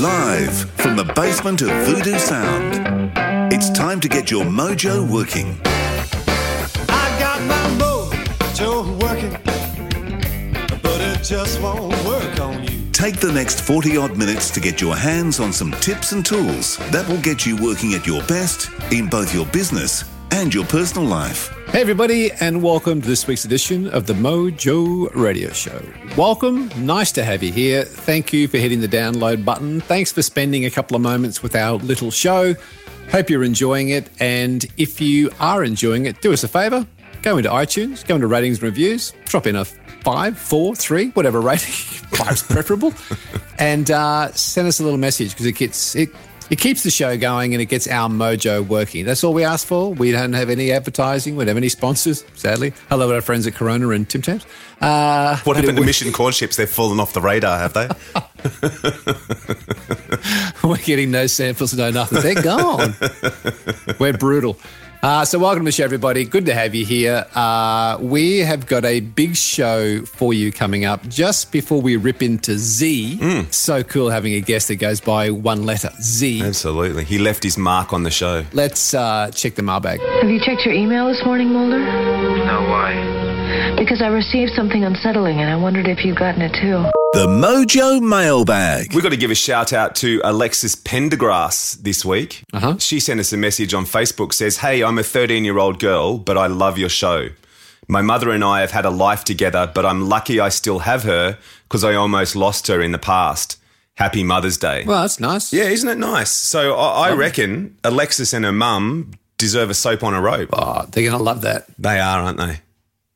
Live from the basement of Voodoo Sound. It's time to get your mojo working. I got my mojo working, but it just won't work on you. Take the next 40 odd minutes to get your hands on some tips and tools that will get you working at your best in both your business and your personal life. Hey, everybody, and welcome to this week's edition of the Mojo Radio Show. Welcome. Nice to have you here. Thank you for hitting the download button. Thanks for spending a couple of moments with our little show. Hope you're enjoying it. And if you are enjoying it, do us a favor go into iTunes, go into ratings and reviews, drop in a five, four, three, whatever rating, five's preferable, and uh, send us a little message because it gets it it keeps the show going and it gets our mojo working. That's all we ask for. We don't have any advertising. We don't have any sponsors, sadly. Hello to our friends at Corona and Tim Tams. Uh, What happened to Mission corn chips? They've fallen off the radar, have they? We're getting no samples, no nothing. They're gone. We're brutal. Uh, so, welcome to the show, everybody. Good to have you here. Uh, we have got a big show for you coming up just before we rip into Z. So cool having a guest that goes by one letter Z. Absolutely. He left his mark on the show. Let's uh, check the mailbag. Have you checked your email this morning, Mulder? No, why? Because I received something unsettling and I wondered if you'd gotten it too. The Mojo Mailbag. We've got to give a shout out to Alexis Pendergrass this week. Uh-huh. She sent us a message on Facebook says, Hey, I'm a 13 year old girl, but I love your show. My mother and I have had a life together, but I'm lucky I still have her because I almost lost her in the past. Happy Mother's Day. Well, that's nice. yeah, isn't it nice? So I, I reckon Alexis and her mum deserve a soap on a rope. Oh, they're going to love that. They are, aren't they?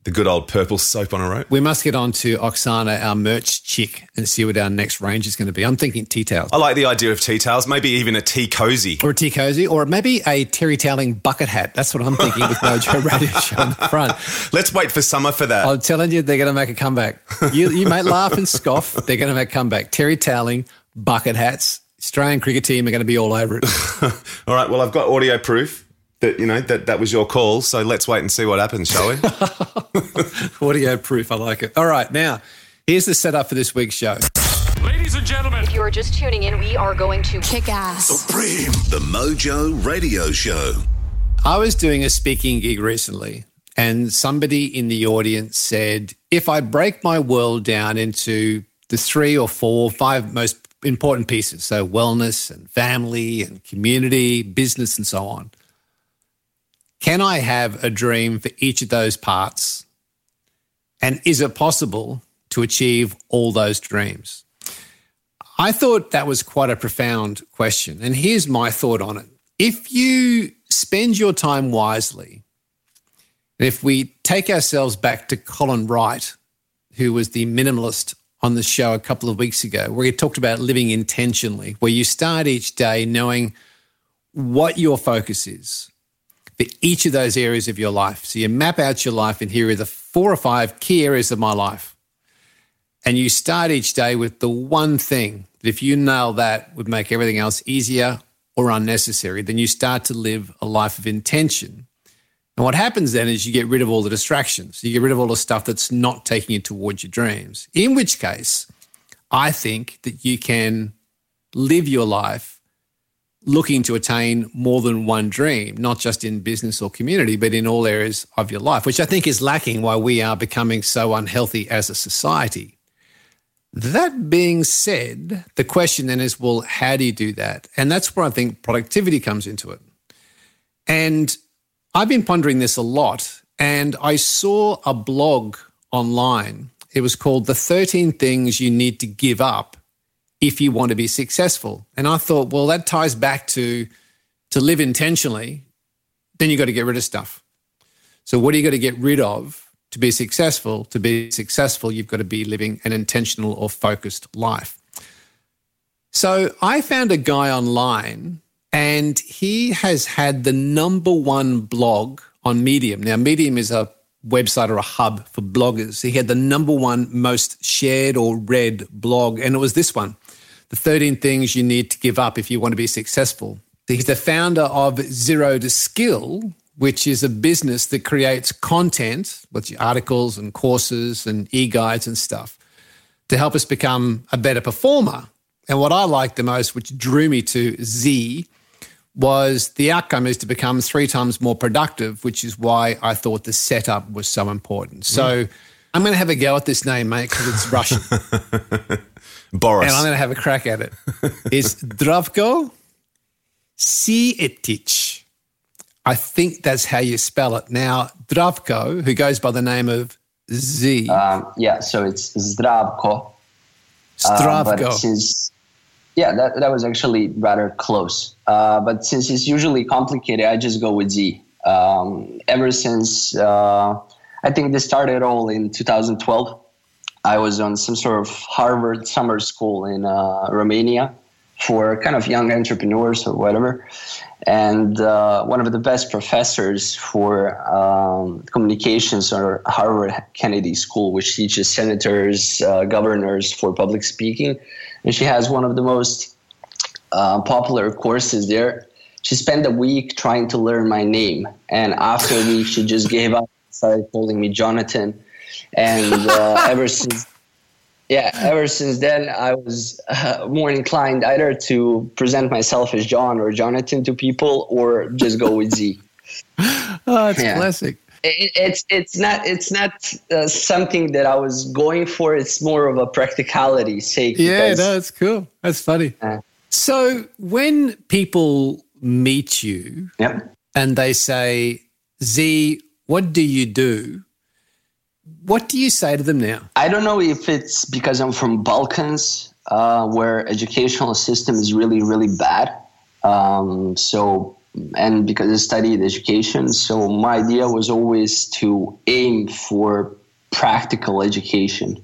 The good old purple soap on a rope. We must get on to Oksana, our merch chick, and see what our next range is going to be. I'm thinking tea towels. I like the idea of tea towels, maybe even a tea cozy. Or a tea cozy, or maybe a terry toweling bucket hat. That's what I'm thinking with Mojo Radio Show on the front. Let's wait for summer for that. I'm telling you, they're going to make a comeback. You, you may laugh and scoff. They're going to make a comeback. Terry toweling, bucket hats. Australian cricket team are going to be all over it. All right, well, I've got audio proof that, you know, that, that was your call. So let's wait and see what happens, shall we? Audio proof. I like it. All right, now here's the setup for this week's show. Ladies and gentlemen, If you are just tuning in, we are going to Kick ass. Supreme. The Mojo Radio Show. I was doing a speaking gig recently, and somebody in the audience said, if I break my world down into the three or four, or five most important pieces, so wellness and family and community, business, and so on, can I have a dream for each of those parts? And is it possible to achieve all those dreams? I thought that was quite a profound question. And here's my thought on it. If you spend your time wisely, and if we take ourselves back to Colin Wright, who was the minimalist on the show a couple of weeks ago, where he talked about living intentionally, where you start each day knowing what your focus is for each of those areas of your life. So you map out your life, and here are the four or five key areas of my life. And you start each day with the one thing that if you nail that would make everything else easier or unnecessary, then you start to live a life of intention. And what happens then is you get rid of all the distractions. You get rid of all the stuff that's not taking you towards your dreams. In which case, I think that you can live your life looking to attain more than one dream, not just in business or community, but in all areas of your life, which I think is lacking why we are becoming so unhealthy as a society. That being said, the question then is well, how do you do that? And that's where I think productivity comes into it. And I've been pondering this a lot, and I saw a blog online. It was called The 13 Things You Need to Give Up If You Want to Be Successful. And I thought, well, that ties back to to live intentionally, then you've got to get rid of stuff. So, what do you got to get rid of to be successful? To be successful, you've got to be living an intentional or focused life. So, I found a guy online and he has had the number one blog on Medium. Now, Medium is a website or a hub for bloggers. He had the number one most shared or read blog, and it was this one The 13 Things You Need to Give Up If You Want to Be Successful. He's the founder of Zero to Skill, which is a business that creates content, with articles and courses and e guides and stuff, to help us become a better performer And what I liked the most, which drew me to Z, was the outcome is to become three times more productive, which is why I thought the setup was so important. So mm. I'm going to have a go at this name, mate, because it's Russian. Boris. and I'm going to have a crack at it. It's Zdravko Cvijetic. I think that's how you spell it. Now, Dravko, who goes by the name of Z, Um, yeah, so it's Zdravko. Uh, but Zdravko. since yeah, that, that was actually rather close. Uh, but since it's usually complicated, I just go with Z. Um, ever since uh, I think this started all in 2012. I was on some sort of Harvard summer school in uh, Romania for kind of young entrepreneurs or whatever. And uh, one of the best professors for um, communications are Harvard Kennedy School, which teaches senators, uh, governors for public speaking. And she has one of the most uh, popular courses there. She spent a week trying to learn my name. And after a week, she just gave up, started calling me Jonathan. And uh, ever since yeah, ever since then, I was uh, more inclined either to present myself as John or Jonathan to people, or just go with Z. oh, it's yeah. classic. It, it's it's not it's not uh, something that I was going for. It's more of a practicality sake. Yeah, because- no, it's cool. That's funny. Uh. So when people meet you Yep. and they say, Z, what do you do? What do you say to them now? I don't know if it's because I'm from Balkans, uh, where educational system is really, really bad. Um, so, and because I studied education, so my idea was always to aim for practical education,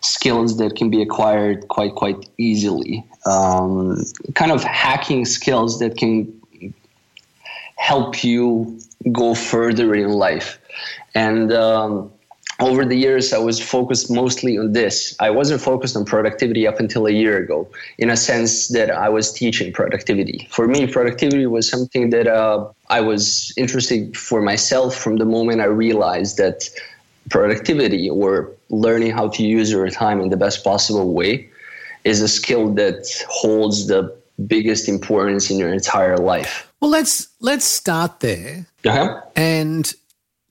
skills that can be acquired quite, quite easily, um, kind of hacking skills that can help you go further in life. And um, over the years, I was focused mostly on this. I wasn't focused on productivity up until a year ago, in a sense that I was teaching productivity. For me, productivity was something that uh, I was interested for myself from the moment I realized that productivity or learning how to use your time in the best possible way is a skill that holds the biggest importance in your entire life. Well, let's let's start there Uh-huh. and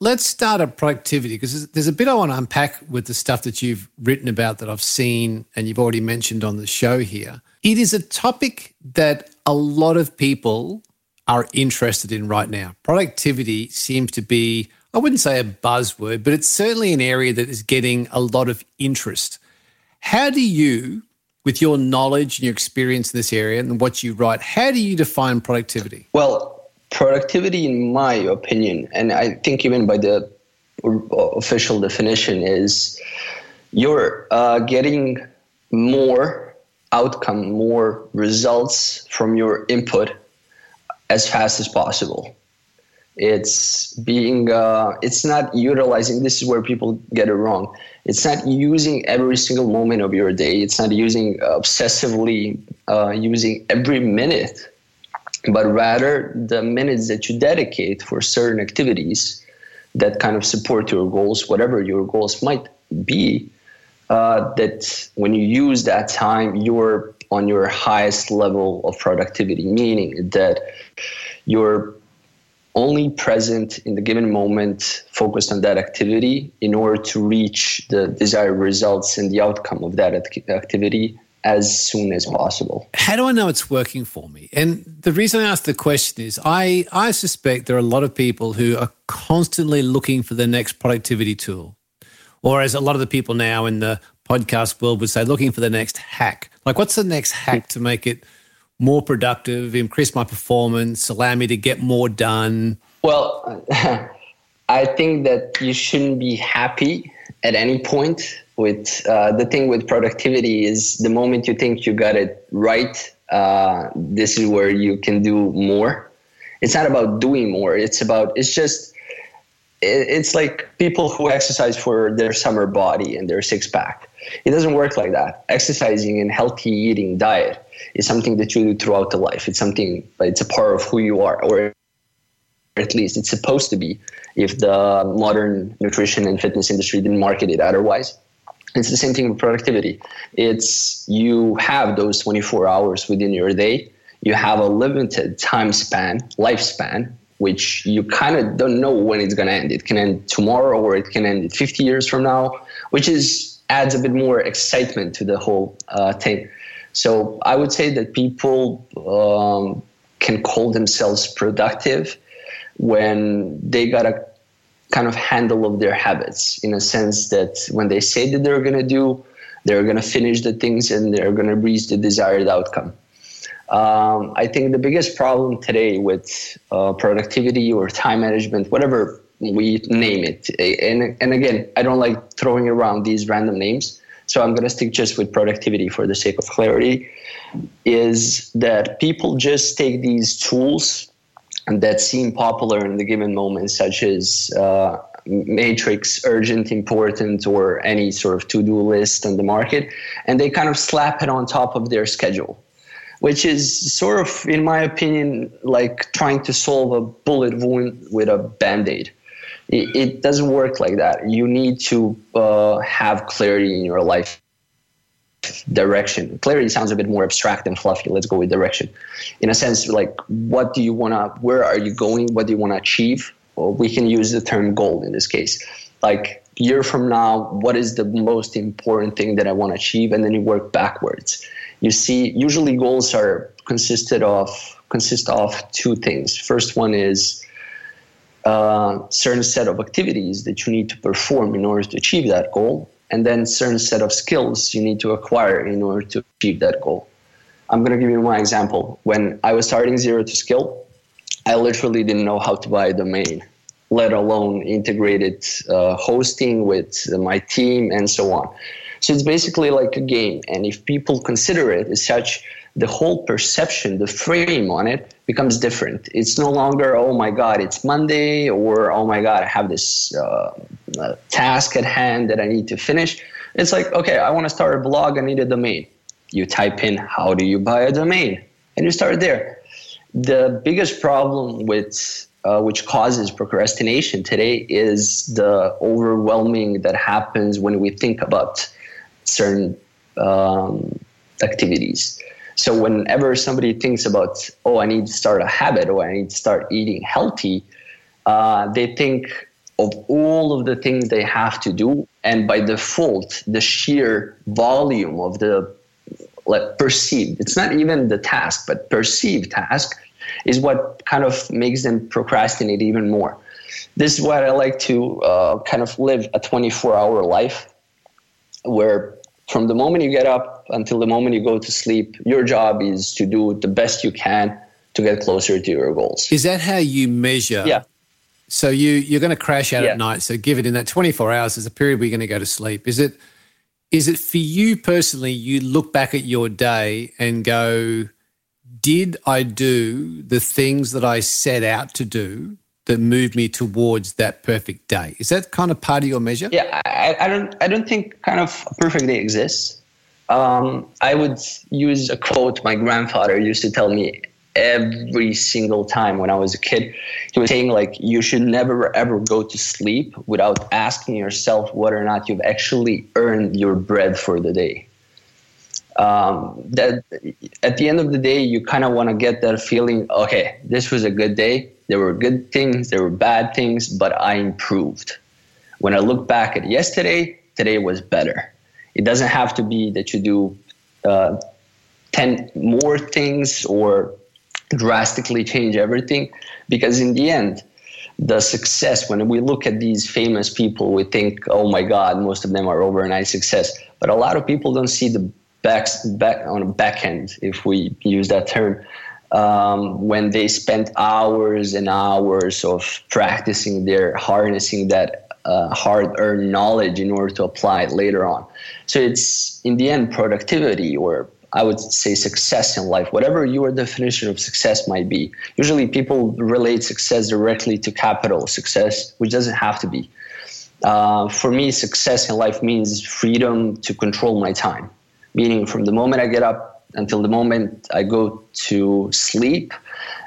let's start at productivity because there's- there's a bit I want to unpack with the stuff that you've written about that I've seen and you've already mentioned on the show here. It is a topic that a lot of people are interested in right now. Productivity seems to be, I wouldn't say a buzzword, but it's certainly an area that is getting a lot of interest. How do you, with your knowledge and your experience in this area and what you write, how do you define productivity? Well, productivity, in my opinion, and I think even by the official definition, is you're uh, getting more outcome, more results from your input as fast as possible. It's being, uh, it's not utilizing, this is where people get it wrong. It's not using every single moment of your day. It's not using obsessively, uh, using every minute but rather the minutes that you dedicate for certain activities that kind of support your goals, whatever your goals might be, uh, that when you use that time, you're on your highest level of productivity, meaning that you're only present in the given moment, focused on that activity in order to reach the desired results and the outcome of that activity as soon as possible. how do I know it's working for me? And the reason I ask the question is I, I suspect there are a lot of people who are constantly looking for the next productivity tool. Or as a lot of the people now in the podcast world would say, looking for the next hack. Like, what's the next hack to make it more productive, increase my performance, allow me to get more done? Well, I think that you shouldn't be happy at any point. With uh, the thing with productivity is the moment you think you got it right, uh, this is where you can do more. It's not about doing more. It's about it's just it- it's like people who exercise for their summer body and their six pack. It doesn't work like that. Exercising and healthy eating diet is something that you do throughout the life. It's something, it's a part of who you are, or at least it's supposed to be if the modern nutrition and fitness industry didn't market it otherwise. It's the same thing with productivity. It's you have those 24 hours within your day. You have a limited time span, lifespan, which you kind of don't know when it's going to end. It can end tomorrow or it can end 50 years from now, which is adds a bit more excitement to the whole uh, thing. So I would say that people um, can call themselves productive when they got a kind of handle of their habits in a sense that when they say that they're going to do, they're going to finish the things and they're going to reach the desired outcome. Um, I think the biggest problem today with uh, productivity or time management, whatever we name it, and, and again, I don't like throwing around these random names, so I'm going to stick just with productivity for the sake of clarity, is that people just take these tools that seem popular in the given moment, such as uh, matrix, urgent, important, or any sort of to do list on the market, and they kind of slap it on top of their schedule, which is sort of, in my opinion, like trying to solve a bullet wound with a band aid. It, doesn't work like that. You need to uh, have clarity in your life direction. Clarity sounds a bit more abstract and fluffy. Let's go with direction. In a sense, like what do you want to, where are you going? What do you want to achieve? Well, we can use the term goal in this case. Like year from now, what is the most important thing that I want to achieve? And then you work backwards. You see, usually goals are consisted of consist of two things. First one is a uh, certain set of activities that you need to perform in order to achieve that goal and then certain set of skills you need to acquire in order to achieve that goal. I'm going to give you one example. When I was starting zero to skill, I literally didn't know how to buy a domain, let alone integrated uh, hosting with my team and so on. So it's basically like a game. And if people consider it as such, the whole perception, the frame on it becomes different. It's no longer, oh my God, it's Monday, or oh my God, I have this uh, uh, task at hand that I need to finish. It's like, okay, I want to start a blog, I need a domain. You type in, how do you buy a domain? And you start there. The biggest problem with uh, which causes procrastination today is the overwhelming that happens when we think about certain um, activities. So whenever somebody thinks about, oh, I need to start a habit or I need to start eating healthy, uh, they think of all of the things they have to do, and by default, the sheer volume of the like perceived, it's not even the task, but perceived task is what kind of makes them procrastinate even more. This is what I like to uh, kind of live a 24 hour life where from the moment you get up until the moment you go to sleep, your job is to do the best you can to get closer to your goals. Is that how you measure? Yeah. So you you're going to crash out Yeah. at night. So give it in that 24 hours is a period where you're going to go to sleep. Is it is it for you personally? You look back at your day and go, did I do the things that I set out to do that moved me towards that perfect day? Is that kind of part of your measure? Yeah, I, I don't I don't think kind of a perfect day exists. Um, I would use a quote my grandfather used to tell me every single time when I was a kid. He was saying like you should never ever go to sleep without asking yourself whether or not you've actually earned your bread for the day. Um, that at the end of the day, you kind of want to get that feeling. Okay, this was a good day. There were good things, there were bad things, but I improved. When I look back at yesterday, today was better. It doesn't have to be that you do uh, 10 more things or drastically change everything, because in the end, the success, when we look at these famous people, we think, oh my God, most of them are overnight success. But a lot of people don't see the back, back on the back end, if we use that term, um, when they spent hours and hours of practicing their harnessing that uh, hard-earned knowledge in order to apply it later on. So it's in the end productivity, or I would say success in life, whatever your definition of success might be. Usually, people relate success directly to capital success, which doesn't have to be. Uh, for me, success in life means freedom to control my time, meaning from the moment I get up until the moment I go to sleep,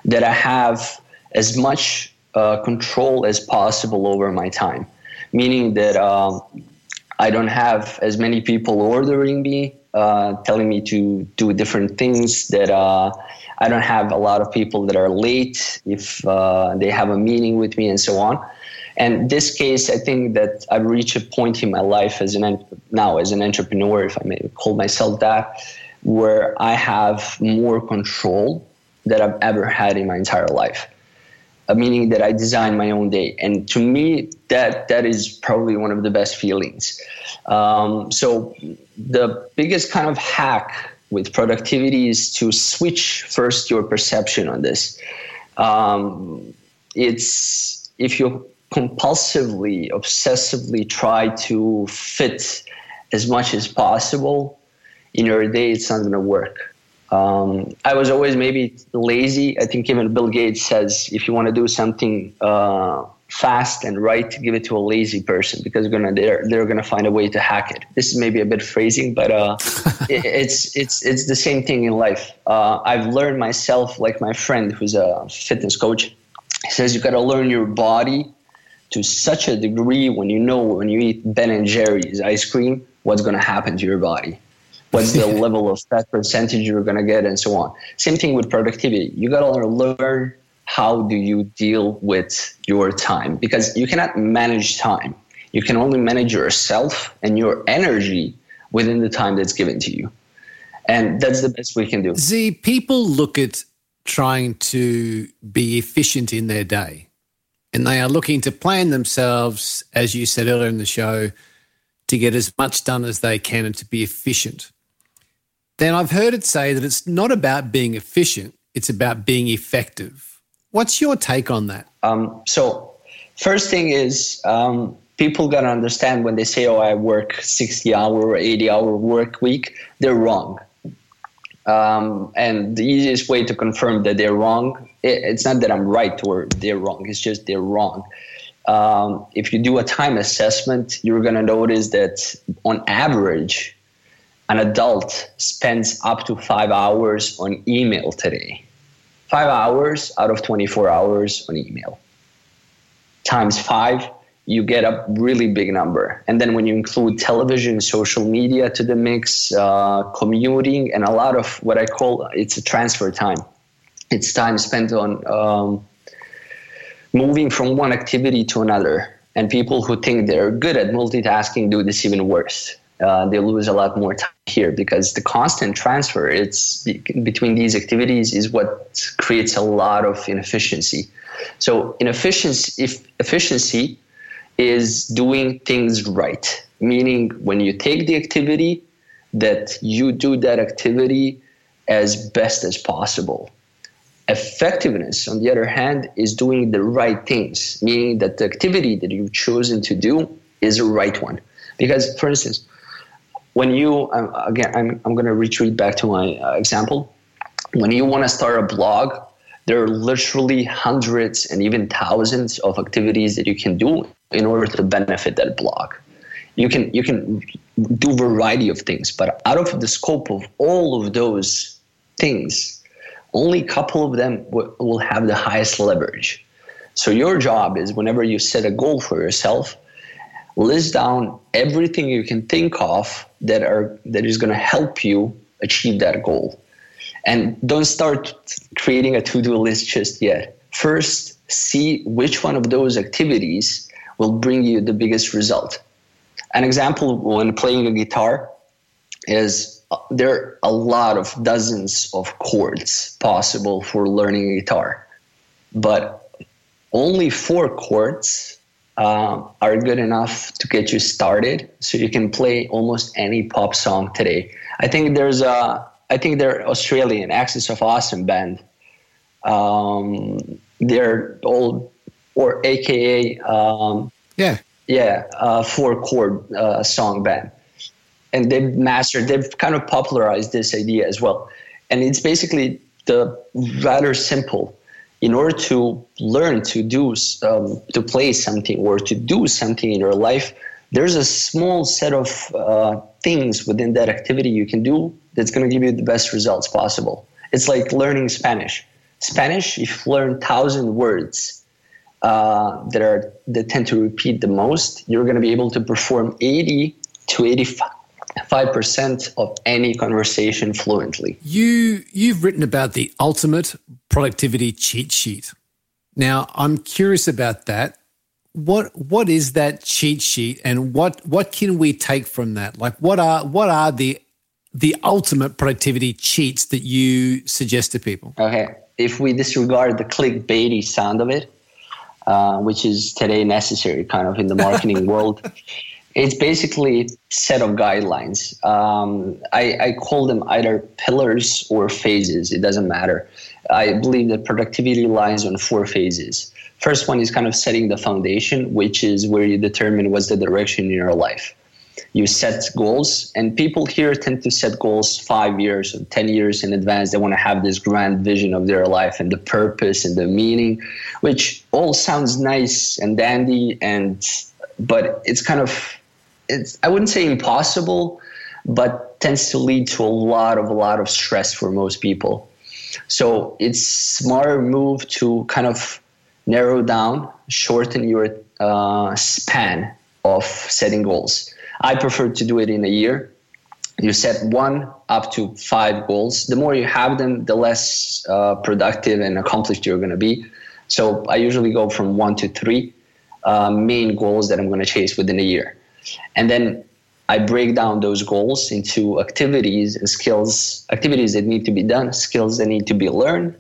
that I have as much uh, control as possible over my time. Meaning that um, I don't have as many people ordering me, uh, telling me to do different things. That uh, I don't have a lot of people that are late if uh, they have a meeting with me and so on. And this case, I think that I've reached a point in my life as an now as an entrepreneur, if I may call myself that, where I have more control that I've ever had in my entire life. Uh, meaning that I design my own day, and to me, that that is probably one of the best feelings. Um, so, the biggest kind of hack with productivity is to switch first your perception on this. Um, it's if you compulsively, obsessively try to fit as much as possible in your day, it's not going to work. Um, I was always maybe lazy. I think even Bill Gates says if you want to do something uh, fast and right, give it to a lazy person because gonna they're they're gonna find a way to hack it. This is maybe a bit phrasing, but uh, it, it's it's it's the same thing in life. Uh, I've learned myself, like my friend who's a fitness coach. He says you got to learn your body to such a degree when you know when you eat Ben and Jerry's ice cream, what's going to happen to your body what's the level of fat percentage you're going to get and so on. Same thing with productivity. You got to learn how do you deal with your time because you cannot manage time. You can only manage yourself and your energy within the time that's given to you. And that's the best we can do. Z people look at trying to be efficient in their day and they are looking to plan themselves as you said earlier in the show to get as much done as they can and to be efficient then I've heard it say that it's not about being efficient, it's about being effective. What's your take on that? Um, so, first thing is um, people got to understand when they say, oh, I work 60 hour or 80 hour work week, they're wrong. Um, and the easiest way to confirm that they're wrong, it, it's not that I'm right or they're wrong, it's just they're wrong. Um, if you do a time assessment, you're going to notice that on average, an adult spends up to five hours on email today. Five hours out of 24 hours on email. Times five, you get a really big number. And then when you include television, social media to the mix, uh, commuting, and a lot of what I call it's a transfer time. It's time spent on um, moving from one activity to another. And people who think they're good at multitasking do this even worse uh, they lose a lot more time here because the constant transfer it's between these activities is what creates a lot of inefficiency. So inefficiency if efficiency is doing things right meaning when you take the activity that you do that activity as best as possible. Effectiveness on the other hand is doing the right things meaning that the activity that you've chosen to do is the right one. Because for instance when you again i'm, I'm going to retreat back to my uh, example. When you want to start a blog there are literally hundreds and even thousands of activities that you can do in order to benefit that blog. You can you can do variety of things but out of the scope of all of those things only a couple of them w- will have the highest leverage. So your job is whenever you set a goal for yourself list down everything you can think of that are that is going to help you achieve that goal. And don't start creating a to-do list just yet. First see which one of those activities will bring you the biggest result. An example when playing a guitar is uh, there are a lot of dozens of chords possible for learning a guitar. But only four chords uh, are good enough to get you started so you can play almost any pop song today. I think there's a i think they're australian Axis of Awesome band. Um, they're old or aka um, yeah. Yeah uh, four chord uh, song band. And they've mastered they've kind of popularized this idea as well. And it's basically the rather simple in order to learn to do um, to play something or to do something in your life there's a small set of uh, things within that activity you can do that's going to give you the best results possible. It's like learning spanish. Spanish if you learn thousand words uh, that are that tend to repeat the most you're going to be able to perform 80 to 85% of any conversation fluently. You you've written about the ultimate productivity cheat sheet. Now, I'm curious about that. What what is that cheat sheet and what what can we take from that? Like what are what are the the ultimate productivity cheats that you suggest to people? Okay. If we disregard the clickbaity sound of it, uh, which is today necessary kind of in the marketing world, it's basically set of guidelines. Um, I, I call them either pillars or phases. It doesn't matter. I believe that productivity lies on four phases. First one is kind of setting the foundation, which is where you determine what's the direction in your life you set goals and people here tend to set goals five years or 10 years in advance they want to have this grand vision of their life and the purpose and the meaning which all sounds nice and dandy and but it's kind of it's i wouldn't say impossible but tends to lead to a lot of a lot of stress for most people so it's smarter move to kind of narrow down shorten your uh, span of setting goals I prefer to do it in a year. You set one up to five goals. The more you have them, the less uh, productive and accomplished you're going to be. So I usually go from one to three uh, main goals that I'm going to chase within a year. And then I break down those goals into activities and skills, activities that need to be done, skills that need to be learned.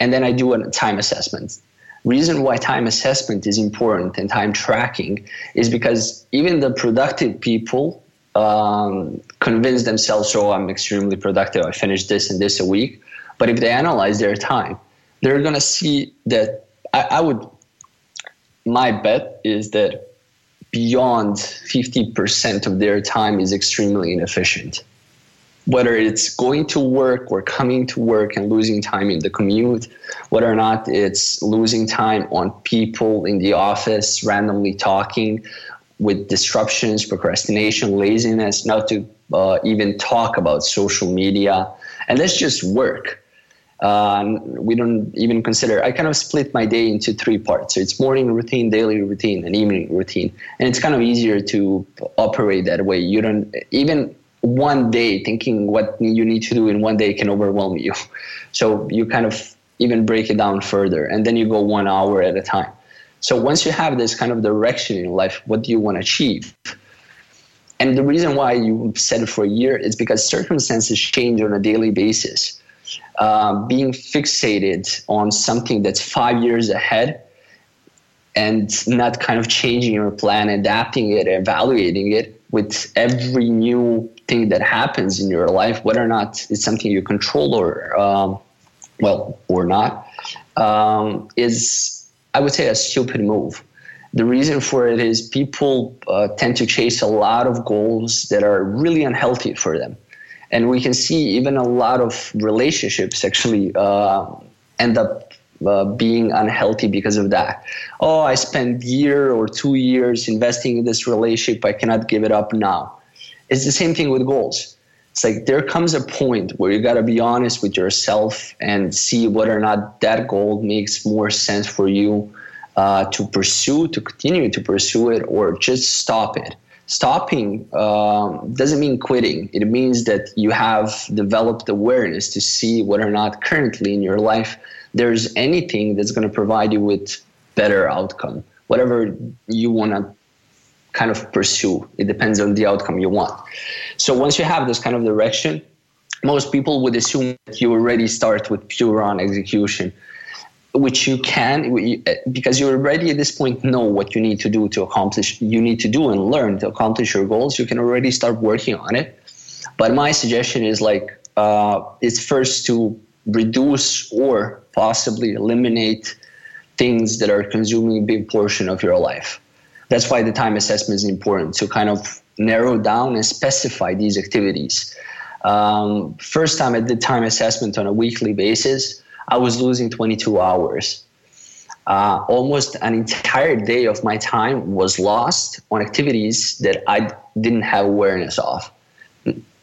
And then I do a time assessment reason why time assessment is important and time tracking is because even the productive people um, convince themselves, oh, I'm extremely productive. I finished this and this a week. But if they analyze their time, they're going to see that I, I would, my bet is that beyond 50% of their time is extremely inefficient whether it's going to work or coming to work and losing time in the commute, whether or not it's losing time on people in the office randomly talking with disruptions, procrastination, laziness, not to uh, even talk about social media. And let's just work. Um, we don't even consider, I kind of split my day into three parts. So it's morning routine, daily routine, and evening routine. And it's kind of easier to operate that way. You don't, even one day thinking what you need to do in one day can overwhelm you. So you kind of even break it down further and then you go one hour at a time. So once you have this kind of direction in life, what do you want to achieve? And the reason why you set it for a year is because circumstances change on a daily basis. Uh, being fixated on something that's five years ahead and not kind of changing your plan, adapting it, evaluating it with every new thing that happens in your life, whether or not it's something you control or, um, well, or not, um, is, I would say, a stupid move. The reason for it is people uh, tend to chase a lot of goals that are really unhealthy for them. And we can see even a lot of relationships actually uh, end up uh, being unhealthy because of that. Oh, I spent year or two years investing in this relationship. I cannot give it up now. It's the same thing with goals. It's like there comes a point where you got to be honest with yourself and see whether or not that goal makes more sense for you uh, to pursue, to continue to pursue it, or just stop it. Stopping um, doesn't mean quitting. It means that you have developed awareness to see whether or not currently in your life there's anything that's going to provide you with better outcome, whatever you want to kind of pursue. It depends on the outcome you want. So once you have this kind of direction, most people would assume that you already start with pure on execution, which you can because you already at this point know what you need to do to accomplish. You need to do and learn to accomplish your goals. You can already start working on it. But my suggestion is like uh, it's first to reduce or possibly eliminate things that are consuming a big portion of your life that's why the time assessment is important to kind of narrow down and specify these activities. Um, first time I did time assessment on a weekly basis, I was losing 22 hours. Uh, almost an entire day of my time was lost on activities that I didn't have awareness of.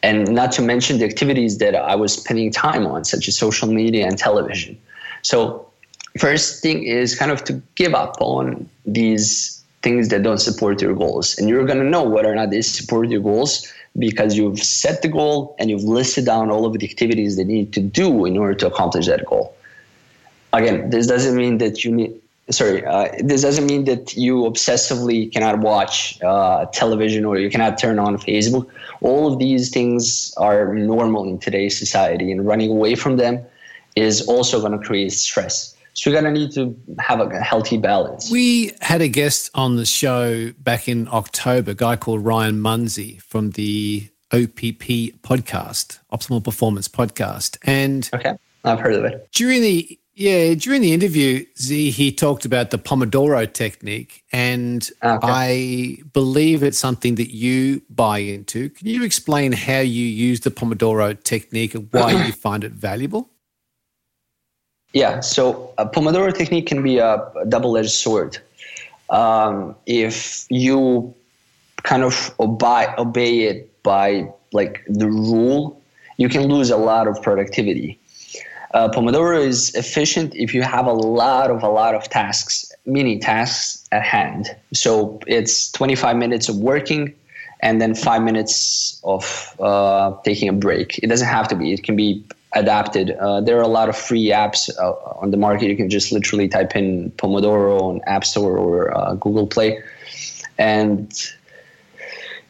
And not to mention the activities that I was spending time on, such as social media and television. So, first thing is kind of to give up on these things that don't support your goals. And you're going to know whether or not they support your goals because you've set the goal and you've listed down all of the activities that you need to do in order to accomplish that goal. Again, this doesn't mean that you need sorry, uh, this doesn't mean that you obsessively cannot watch uh, television or you cannot turn on Facebook. All of these things are normal in today's society, and running away from them is also going to create stress. So you're going to need to have a healthy balance. We had a guest on the show back in October, a guy called Ryan Munsey from the OPP podcast, Optimal Performance Podcast. And okay, I've heard of it. During the yeah, during the interview, Z, he talked about the Pomodoro technique, and ah, okay. I believe it's something that you buy into. Can you explain how you use the Pomodoro technique and why you find it valuable? Yeah, so a Pomodoro technique can be a, double-edged sword. Um, if you kind of obey, obey it by like the rule, you can lose a lot of productivity uh, Pomodoro is efficient if you have a lot of a lot of tasks, mini tasks at hand. So it's 25 minutes of working and then five minutes of uh, taking a break. It doesn't have to be. It can be adapted. Uh, there are a lot of free apps uh, on the market. You can just literally type in Pomodoro on App Store or uh, Google Play, and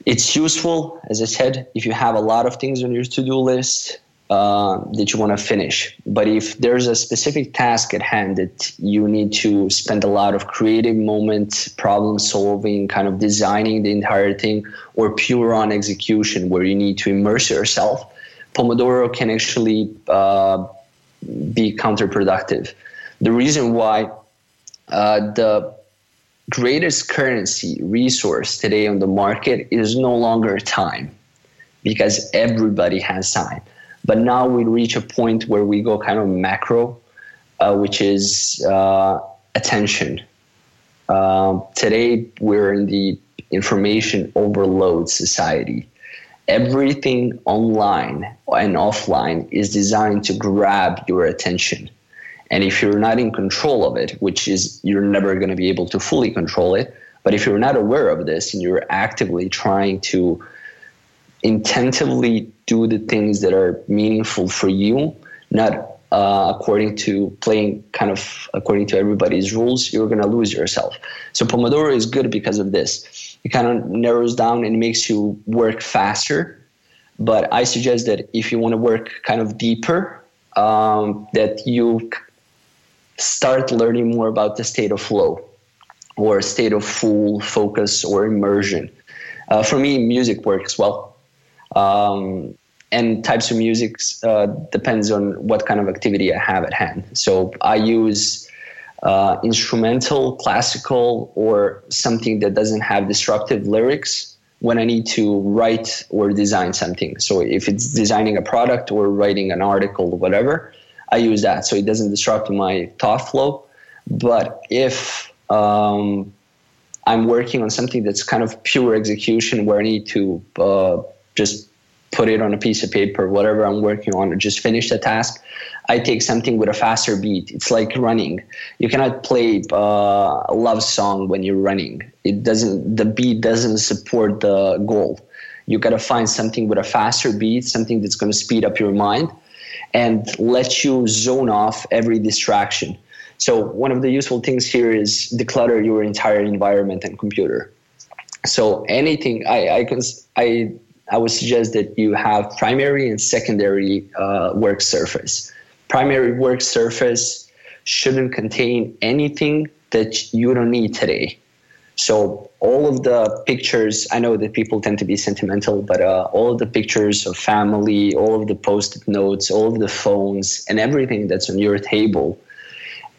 it's useful. As I said, if you have a lot of things on your to-do list, uh, that you want to finish. But if there's a specific task at hand that you need to spend a lot of creative moments, problem solving, kind of designing the entire thing, or pure on execution where you need to immerse yourself, Pomodoro can actually uh, be counterproductive. The reason why uh, the greatest currency resource today on the market is no longer time because everybody has time but now we reach a point where we go kind of macro, uh, which is uh, attention. Uh, today, we're in the information overload society. Everything online and offline is designed to grab your attention. And if you're not in control of it, which is you're never going to be able to fully control it, but if you're not aware of this and you're actively trying to intentively do the things that are meaningful for you, not uh, according to playing kind of according to everybody's rules, you're going to lose yourself. So Pomodoro is good because of this. It kind of narrows down and makes you work faster. But I suggest that if you want to work kind of deeper, um, that you start learning more about the state of flow or state of full focus or immersion. Uh, for me, music works well um, and types of music uh, depends on what kind of activity I have at hand. So I use uh, instrumental, classical, or something that doesn't have disruptive lyrics when I need to write or design something. So if it's designing a product or writing an article or whatever, I use that. So it doesn't disrupt my thought flow. But if um, I'm working on something that's kind of pure execution where I need to uh, just put it on a piece of paper, whatever I'm working on, or just finish the task. I take something with a faster beat. It's like running. You cannot play uh, a love song when you're running. It doesn't. The beat doesn't support the goal. You got to find something with a faster beat, something that's to speed up your mind, and let you zone off every distraction. So one of the useful things here is declutter your entire environment and computer. So anything I I can I I would suggest that you have primary and secondary uh, work surface. Primary work surface shouldn't contain anything that you don't need today. So all of the pictures, I know that people tend to be sentimental, but uh, all of the pictures of family, all of the post-it notes, all of the phones, and everything that's on your table,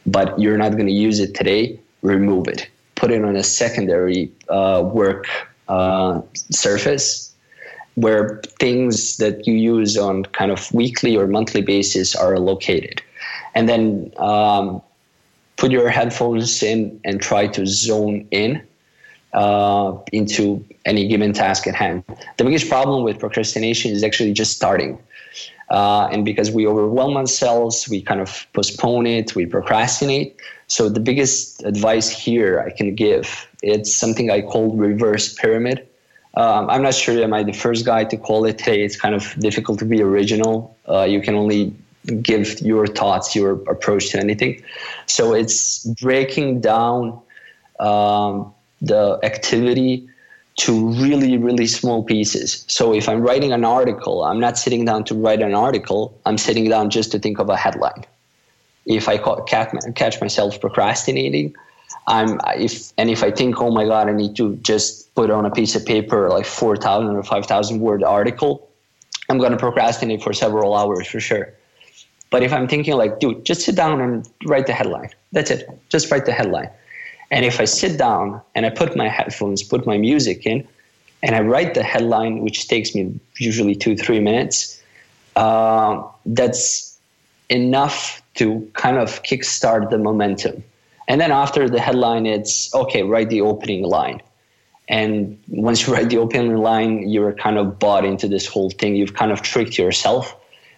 but you're not going to use it today, remove it. Put it on a secondary uh, work uh, surface where things that you use on kind of weekly or monthly basis are located. And then um, put your headphones in and try to zone in uh, into any given task at hand. The biggest problem with procrastination is actually just starting. Uh, and because we overwhelm ourselves, we kind of postpone it, we procrastinate. So the biggest advice here I can give, it's something I call reverse pyramid. Um, I'm not sure am I the first guy to call it today. It's kind of difficult to be original. Uh, you can only give your thoughts, your approach to anything. So it's breaking down um, the activity to really, really small pieces. So if I'm writing an article, I'm not sitting down to write an article. I'm sitting down just to think of a headline. If I catch myself procrastinating, I'm if and if I think, oh my god, I need to just put on a piece of paper like four thousand or five thousand word article, I'm gonna procrastinate for several hours for sure. But if I'm thinking like, dude, just sit down and write the headline. That's it. Just write the headline. And if I sit down and I put my headphones, put my music in, and I write the headline, which takes me usually two, three minutes, uh, that's enough to kind of kickstart the momentum. And then after the headline, it's okay, write the opening line. And once you write the opening line, you're kind of bought into this whole thing. You've kind of tricked yourself,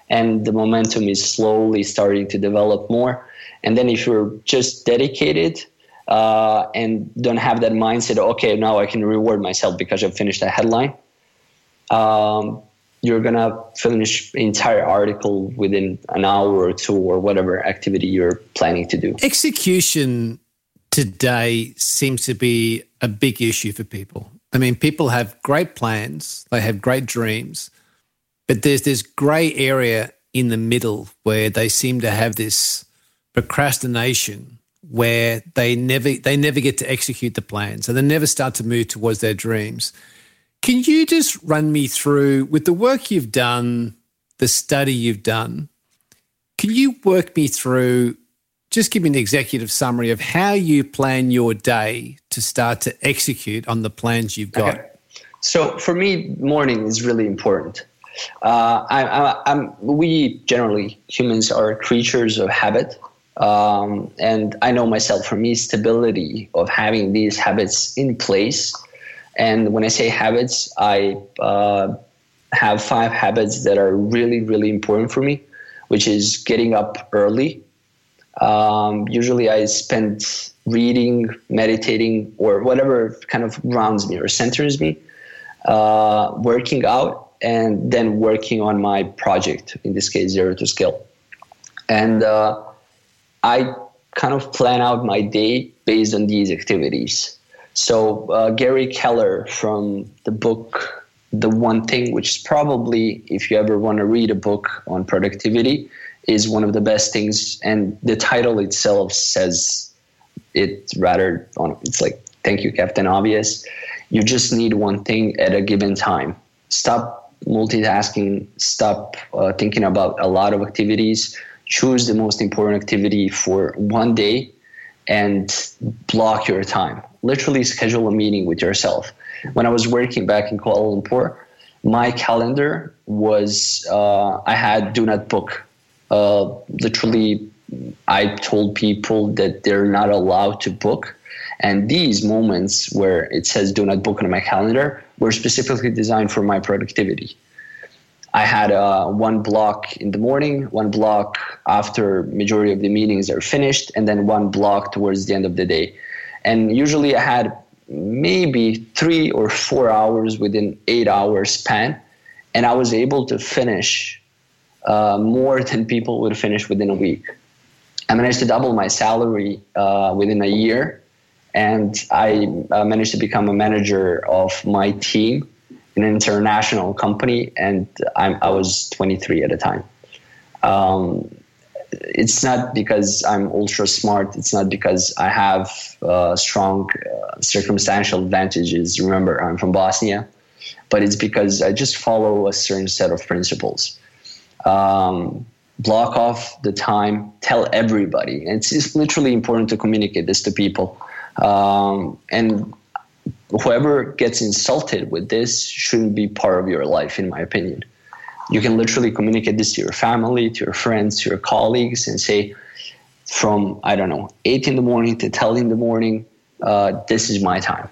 and the momentum is slowly starting to develop more. And then if you're just dedicated uh, and don't have that mindset, okay, now I can reward myself because I've finished a headline, um, you're gonna finish entire article within an hour or two or whatever activity you're planning to do. Execution today seems to be a big issue for people. I mean, people have great plans, they have great dreams, but there's this grey area in the middle where they seem to have this procrastination where they never they never get to execute the plan. So they never start to move towards their dreams. Can you just run me through with the work you've done, the study you've done? Can you work me through, just give me an executive summary of how you plan your day to start to execute on the plans you've got? Okay. So for me, morning is really important. Uh, I, I, we generally humans are creatures of habit, um, and I know myself. For me, stability of having these habits in place and when I say habits, I uh, have five habits that are really, really important for me, which is getting up early. Um, usually I spend reading, meditating, or whatever kind of grounds me or centers me, uh, working out, and then working on my project, in this case, Zero to Skill. And uh, I kind of plan out my day based on these activities. So uh, Gary Keller from the book The One Thing, which is probably if you ever want to read a book on productivity, is one of the best things. And the title itself says it rather on. It's like thank you, Captain Obvious. You just need one thing at a given time. Stop multitasking. Stop uh, thinking about a lot of activities. Choose the most important activity for one day and block your time. Literally schedule a meeting with yourself. When I was working back in Kuala Lumpur, my calendar was uh, I had do not book. Uh, literally, I told people that they're not allowed to book. And these moments where it says do not book on my calendar were specifically designed for my productivity. I had uh, one block in the morning, one block after majority of the meetings are finished, and then one block towards the end of the day. And usually I had maybe three or four hours within eight hours span, and I was able to finish uh, more than people would finish within a week. I managed to double my salary uh, within a year, and I uh, managed to become a manager of my team in an international company, and I'm, i was 23 at the time. Um, it's not because I'm ultra smart. It's not because I have uh, strong uh, circumstantial advantages. Remember, I'm from Bosnia, but it's because I just follow a certain set of principles. Um, block off the time, tell everybody. And it's, literally important to communicate this to people. Um, and whoever gets insulted with this shouldn't be part of your life, in my opinion. You can literally communicate this to your family, to your friends, to your colleagues, and say, from, I don't know, 8 in the morning to 10 in the morning, uh, this is my time.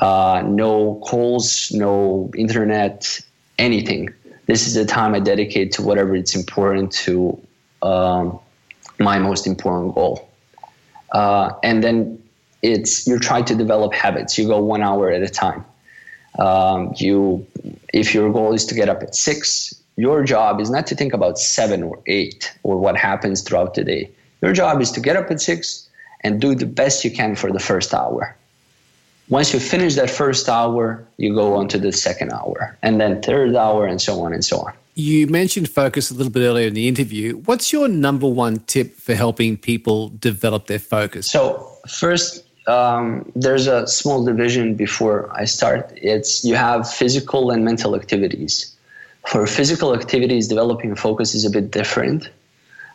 Uh, no calls, no internet, anything. This is the time I dedicate to whatever it's important to um, my most important goal. Uh, and then it's you're trying to develop habits. You go one hour at a time. Um, you, if your goal is to get up at six, your job is not to think about seven or eight or what happens throughout the day. Your job is to get up at six and do the best you can for the first hour. Once you finish that first hour, you go on to the second hour, and then third hour, and so on and so on. You mentioned focus a little bit earlier in the interview. What's your number one tip for helping people develop their focus? So, first, um, there's a small division before I start. It's you have physical and mental activities. For physical activities, developing focus is a bit different.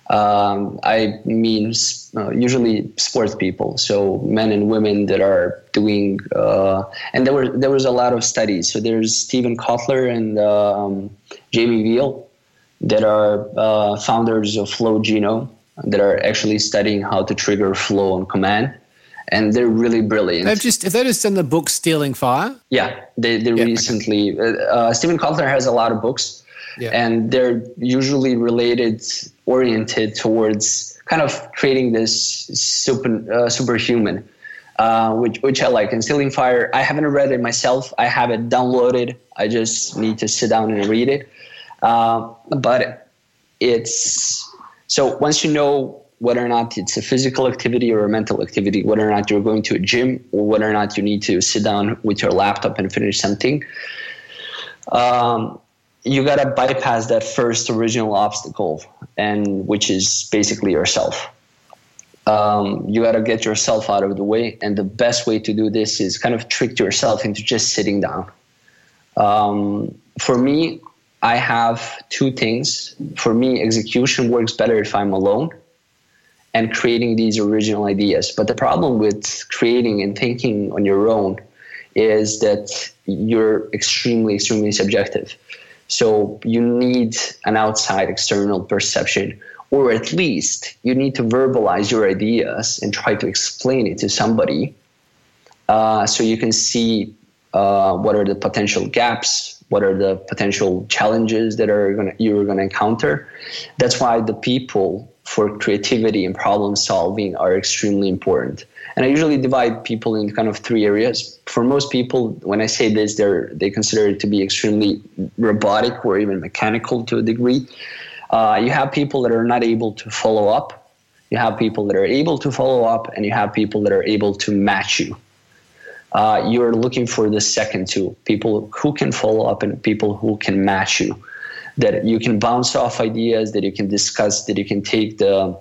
Um, I mean, uh, usually sports people, so men and women that are doing. Uh, and there were there was a lot of studies. So there's Steven Kotler and um, Jamie Wheal that are uh, founders of Flow Genome that are actually studying how to trigger flow on command and they're really brilliant. They've just have they just done the book Stealing Fire? Yeah, they they yeah, recently. Okay. Uh, uh, Kotler has a lot of books, yeah. and they're usually related, oriented towards kind of creating this super uh, superhuman. Uh, which which I like. And Stealing Fire, I haven't read it myself. I have it downloaded. I just need to sit down and read it. Uh, but it's so once you know whether or not it's a physical activity or a mental activity, whether or not you're going to a gym or whether or not you need to sit down with your laptop and finish something, um, you got to bypass that first original obstacle, and which is basically yourself. Um, you got to get yourself out of the way, and the best way to do this is kind of trick yourself into just sitting down. Um, for me, I have two things. For me, execution works better if I'm alone and creating these original ideas. But the problem with creating and thinking on your own is that you're extremely, extremely subjective. So you need an outside external perception, or at least you need to verbalize your ideas and try to explain it to somebody uh, so you can see uh, what are the potential gaps, what are the potential challenges that are gonna, you're going to encounter. That's why the people for creativity and problem solving are extremely important. And I usually divide people in kind of three areas. For most people, when I say this, they're they consider it to be extremely robotic or even mechanical to a degree. Uh, you have people that are not able to follow up. You have people that are able to follow up, and you have people that are able to match you. Uh, you're looking for the second two people who can follow up and people who can match you that you can bounce off ideas, that you can discuss, that you can take the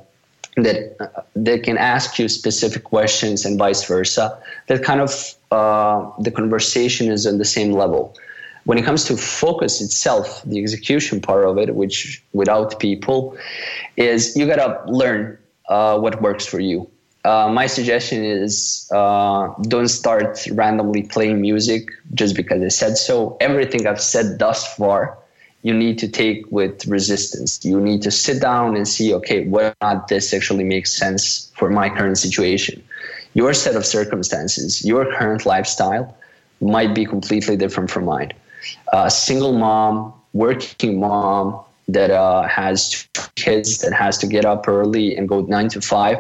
that they can ask you specific questions and vice versa. That kind of uh, the conversation is on the same level. When it comes to focus itself, the execution part of it, which without people, is you gotta learn uh, what works for you. Uh, my suggestion is uh, don't start randomly playing music just because I said so. Everything I've said thus far you need to take with resistance. You need to sit down and see, okay, whether or not this actually makes sense for my current situation. Your set of circumstances, your current lifestyle might be completely different from mine. A single mom, working mom that uh, has kids that has to get up early and go nine to five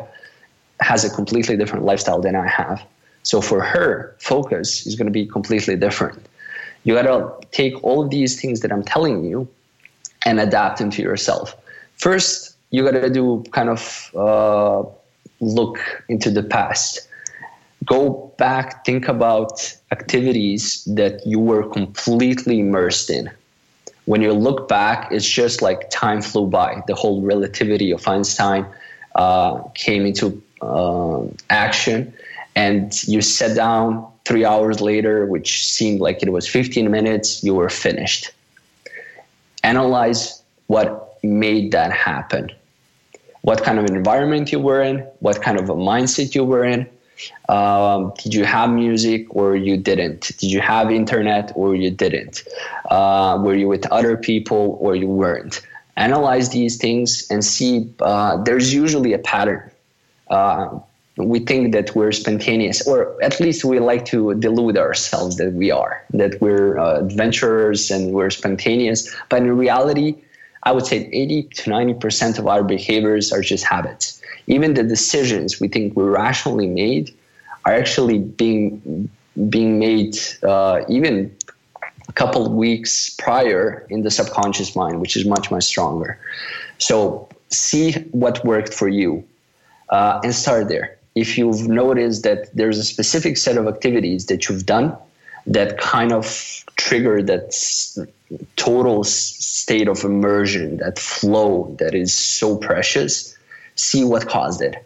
has a completely different lifestyle than I have. So for her, focus is going to be completely different. You got to take all of these things that I'm telling you and adapt them to yourself. First, you got to do kind of uh, look into the past. Go back, think about activities that you were completely immersed in. When you look back, it's just like time flew by. The whole relativity of Einstein uh, came into uh, action, and you sat down three hours later, which seemed like it was 15 minutes, you were finished. Analyze what made that happen. What kind of environment you were in, what kind of a mindset you were in. Um, did you have music or you didn't? Did you have internet or you didn't? Uh, were you with other people or you weren't? Analyze these things and see uh, there's usually a pattern. Uh, we think that we're spontaneous, or at least we like to delude ourselves that we are, that we're uh, adventurers and we're spontaneous. But in reality, I would say 80 to 90% of our behaviors are just habits. Even the decisions we think we rationally made are actually being being made uh, even a couple weeks prior in the subconscious mind, which is much much stronger. So see what worked for you uh, and start there. If you've noticed that there's a specific set of activities that you've done that kind of trigger that total state of immersion, that flow that is so precious, see what caused it.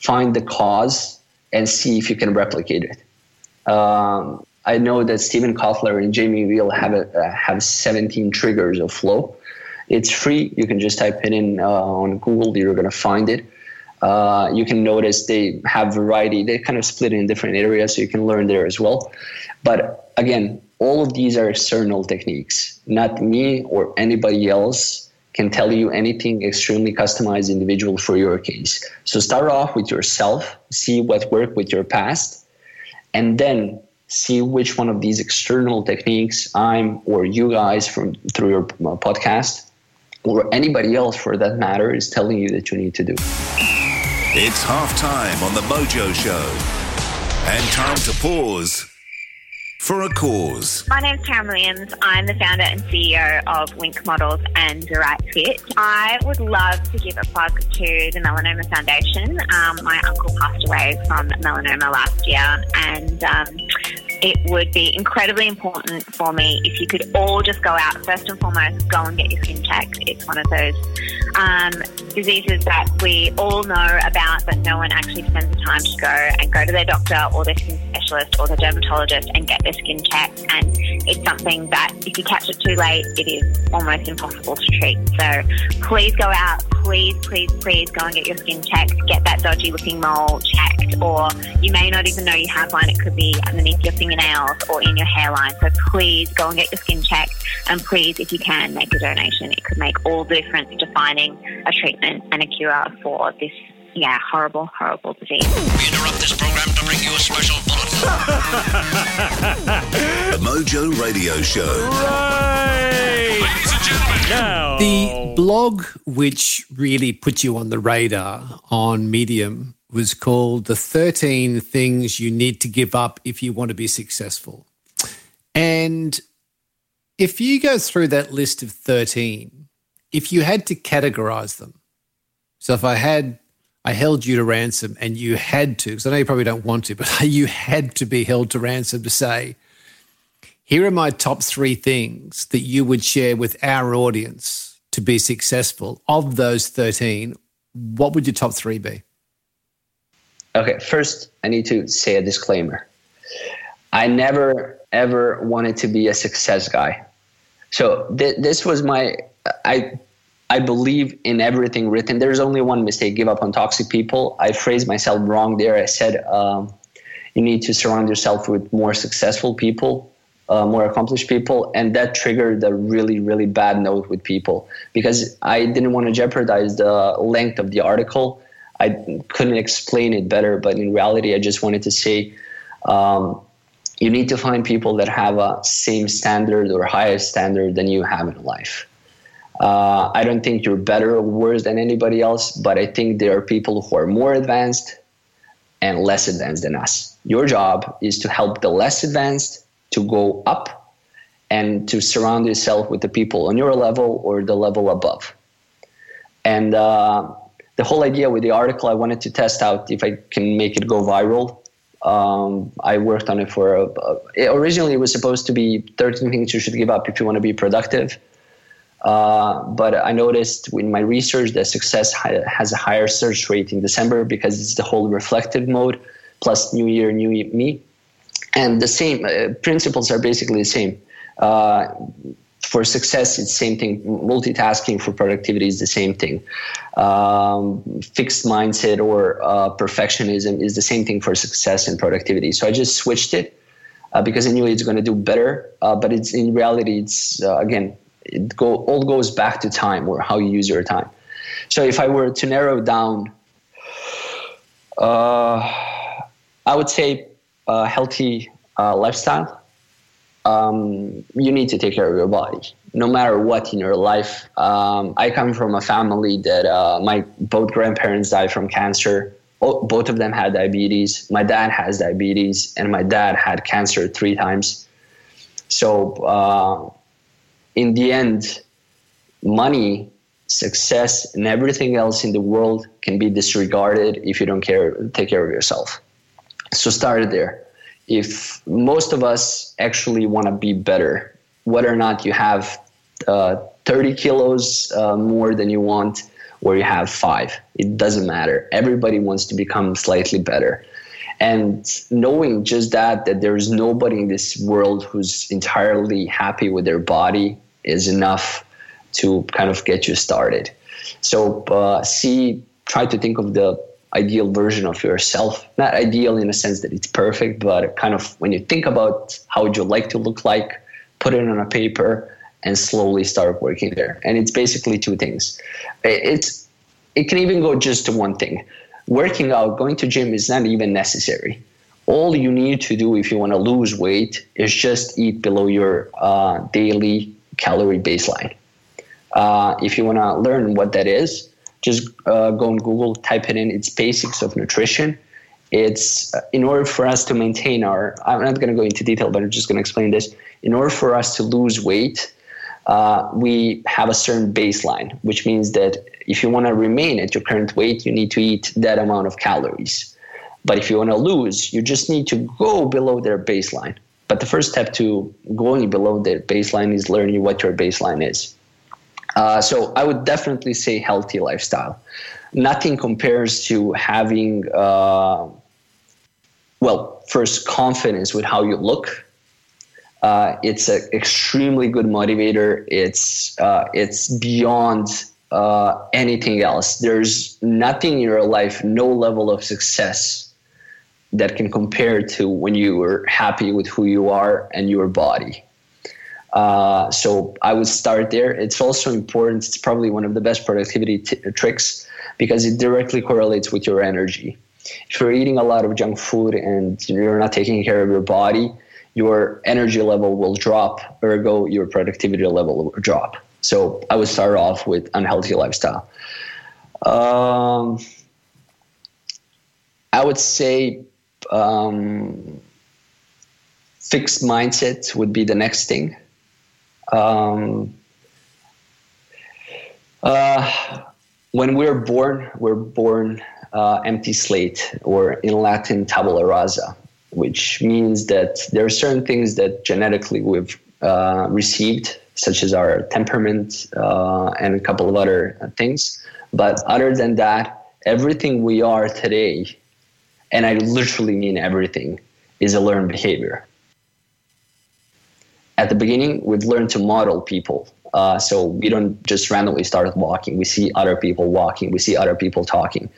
Find the cause and see if you can replicate it. Um, I know that Steven Kotler and Jamie Wheal have a, uh, have 17 triggers of flow. It's free. You can just type it in uh, on Google. You're going to find it. Uh, you can notice they have variety. They kind of split in different areas, so you can learn there as well. But again, all of these are external techniques. Not me or anybody else can tell you anything extremely customized individual for your case. So start off with yourself, see what worked with your past, and then see which one of these external techniques I'm or you guys from through your uh, podcast or anybody else for that matter is telling you that you need to do. It's half time on the Mojo Show. And time to pause for a cause. My name's Karen Williams. I'm the founder and CEO of Wink Models and The Right Fit. I would love to give a plug to the Melanoma Foundation. Um, my uncle passed away from melanoma last year, and um, it would be incredibly important for me if you could all just go out, first and foremost, go and get your skin checked. It's one of those um, diseases that we all know about, but no one actually spends the time to go and go to their doctor or their skin specialist or their dermatologist and get their skin checked. And it's something that if you catch it too late, it is almost impossible to treat. So please go out, please, please, please go and get your skin checked, get that dodgy looking mole checked, or you may not even know you have one. It could be underneath your fingernails or in your hairline. So please go and get your skin checked. And please, if you can, make a donation. It could make all the difference to finding a treatment and a cure for this yeah, horrible, horrible disease. We interrupt this program to bring you a special bulletin. The Mojo Radio Show. Ladies and gentlemen, now The blog which really put you on the radar on Medium was called The 13 Things You Need to Give Up If You Want to Be Successful. And if you go through that list of 13, if you had to categorize them, so if I had, I held you to ransom and you had to, because I know you probably don't want to, but you had to be held to ransom to say, here are my top three things that you would share with our audience to be successful. Of those 13, what would your top three be? Okay, first, I need to say a disclaimer. I never ever wanted to be a success guy. So th- this was my I I believe in everything written. There's only one mistake: give up on toxic people. I phrased myself wrong there. I said um, you need to surround yourself with more successful people, uh, more accomplished people, and that triggered a really really bad note with people because I didn't want to jeopardize the length of the article. I couldn't explain it better, but in reality, I just wanted to say. Um, you need to find people that have a same standard or higher standard than you have in life. Uh, I don't think you're better or worse than anybody else, but I think there are people who are more advanced and less advanced than us. Your job is to help the less advanced to go up and to surround yourself with the people on your level or the level above. And uh, the whole idea with the article, I wanted to test out if I can make it go viral. Um, I worked on it for a, a, originally it was supposed to be 13 things you should give up if you want to be productive. Uh, but I noticed in my research that success ha- has a higher search rate in December because it's the whole reflective mode plus New Year, New Me, and the same uh, principles are basically the same. Uh, for success, it's the same thing. Multitasking for productivity is the same thing. Um, fixed mindset or uh, perfectionism is the same thing for success and productivity. So I just switched it uh, because I knew it's going to do better. Uh, but it's in reality, it's uh, again, it go all goes back to time or how you use your time. So if I were to narrow down Uh, I would say a healthy uh, lifestyle. Um, you need to take care of your body, no matter what in your life. Um, I come from a family that uh, my both grandparents died from cancer. Both of them had diabetes. My dad has diabetes, and my dad had cancer three times. So, uh, in the end, money, success, and everything else in the world can be disregarded if you don't care, take care of yourself. So, start there. If most of us actually want to be better, whether or not you have uh, 30 kilos uh, more than you want, or you have five, it doesn't matter. Everybody wants to become slightly better. And knowing just that, that there's nobody in this world who's entirely happy with their body is enough to kind of get you started. So, uh, see, try to think of the ideal version of yourself. Not ideal in a sense that it's perfect, but kind of when you think about how would you like to look like, put it on a paper and slowly start working there. And it's basically two things. It's it can even go just to one thing. Working out, going to gym is not even necessary. All you need to do if you want to lose weight is just eat below your uh, daily calorie baseline. Uh, if you want to learn what that is, just uh, go on Google, type it in. It's basics of nutrition. It's uh, in order for us to maintain our. I'm not going to go into detail, but I'm just going to explain this. In order for us to lose weight, uh, we have a certain baseline, which means that if you want to remain at your current weight, you need to eat that amount of calories. But if you want to lose, you just need to go below their baseline. But the first step to going below their baseline is learning what your baseline is. Uh, so I would definitely say healthy lifestyle. Nothing compares to having, uh, well, first confidence with how you look. Uh, it's an extremely good motivator. It's uh, it's beyond uh, anything else. There's nothing in your life, no level of success that can compare to when you are happy with who you are and your body. Uh, so I would start there. It's also important. It's probably one of the best productivity t- tricks because it directly correlates with your energy. If you're eating a lot of junk food and you're not taking care of your body, your energy level will drop. Ergo, your productivity level will drop. So I would start off with unhealthy lifestyle. Um, I would say um, fixed mindset would be the next thing. Um, uh, when we're born, we're born uh, empty slate, or in Latin, tabula rasa, which means that there are certain things that genetically we've uh, received, such as our temperament uh, and a couple of other things. But other than that, everything we are today, and I literally mean everything, is a learned behavior at the beginning, we've learned to model people. Uh, so we don't just randomly start walking. We see other people walking. We see other people talking.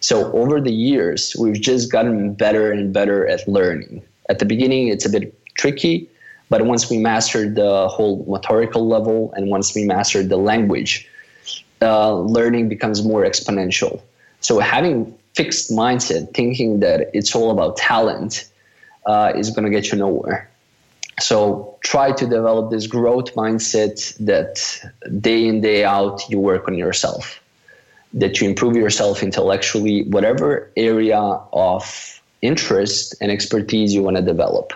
So over the years, we've just gotten better and better at learning. At the beginning, it's a bit tricky, but once we mastered the whole motorical level and once we mastered the language, uh, learning becomes more exponential. So having fixed mindset, thinking that it's all about talent, uh, is going to get you nowhere. So try to develop this growth mindset that day in, day out, you work on yourself, that you improve yourself intellectually, whatever area of interest and expertise you want to develop.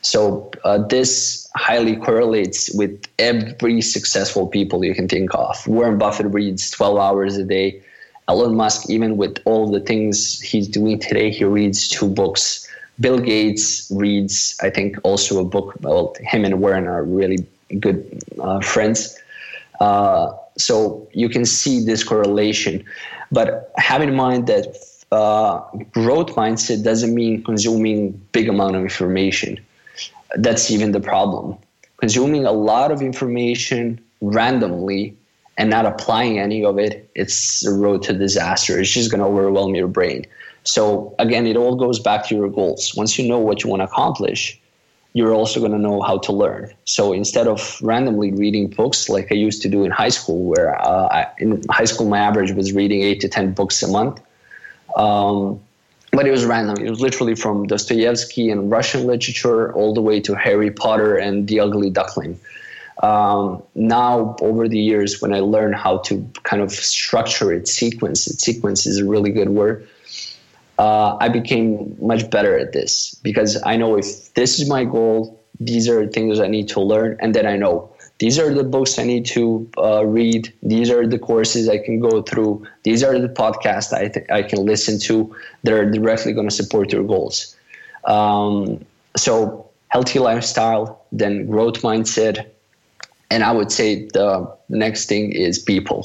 So uh, this highly correlates with every successful people you can think of. Warren Buffett reads 12 hours a day. Elon Musk, even with all the things he's doing today, he reads two books Bill Gates reads, I think, also a book. Well, him and Warren are really good uh, friends. Uh, so you can see this correlation. But have in mind that uh, growth mindset doesn't mean consuming big amount of information. That's even the problem. Consuming a lot of information randomly and not applying any of it, it's a road to disaster. It's just going to overwhelm your brain. So again, it all goes back to your goals. Once you know what you want to accomplish, you're also going to know how to learn. So instead of randomly reading books like I used to do in high school, where uh, I, in high school my average was reading eight to ten books a month, Um, but it was random. It was literally from Dostoevsky and Russian literature all the way to Harry Potter and The Ugly Duckling. Um, now, over the years, when I learned how to kind of structure it, sequence it, sequence is a really good word. Uh, I became much better at this because I know if this is my goal, these are things I need to learn, and then I know these are the books I need to uh, read. These are the courses I can go through. These are the podcasts I th- I can listen to that are directly going to support your goals. Um, so healthy lifestyle, then growth mindset, and I would say the next thing is people.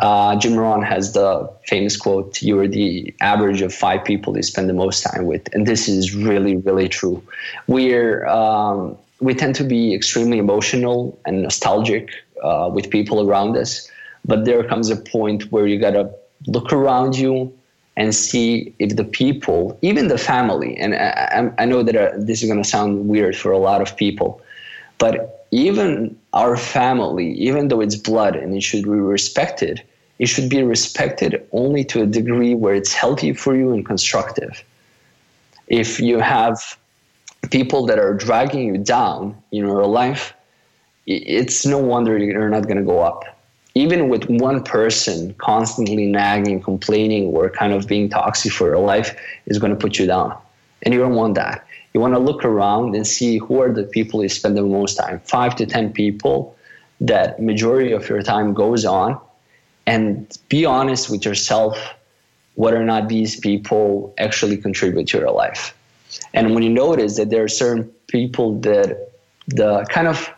Uh, Jim Rohn has the famous quote, You are the average of five people you spend the most time with. And this is really, really true. We're, um, we tend to be extremely emotional and nostalgic uh, with people around us. But there comes a point where you got to look around you and see if the people, even the family, and I, I know that uh, this is going to sound weird for a lot of people, but even our family, even though it's blood and it should be respected, it should be respected only to a degree where it's healthy for you and constructive. If you have people that are dragging you down in your life, it's no wonder you're not going to go up. Even with one person constantly nagging, complaining, or kind of being toxic for your life, is going to put you down. And you don't want that. You want to look around and see who are the people you spend the most time. Five to 10 people that majority of your time goes on and be honest with yourself whether or not these people actually contribute to your life. And when you notice that there are certain people that the kind of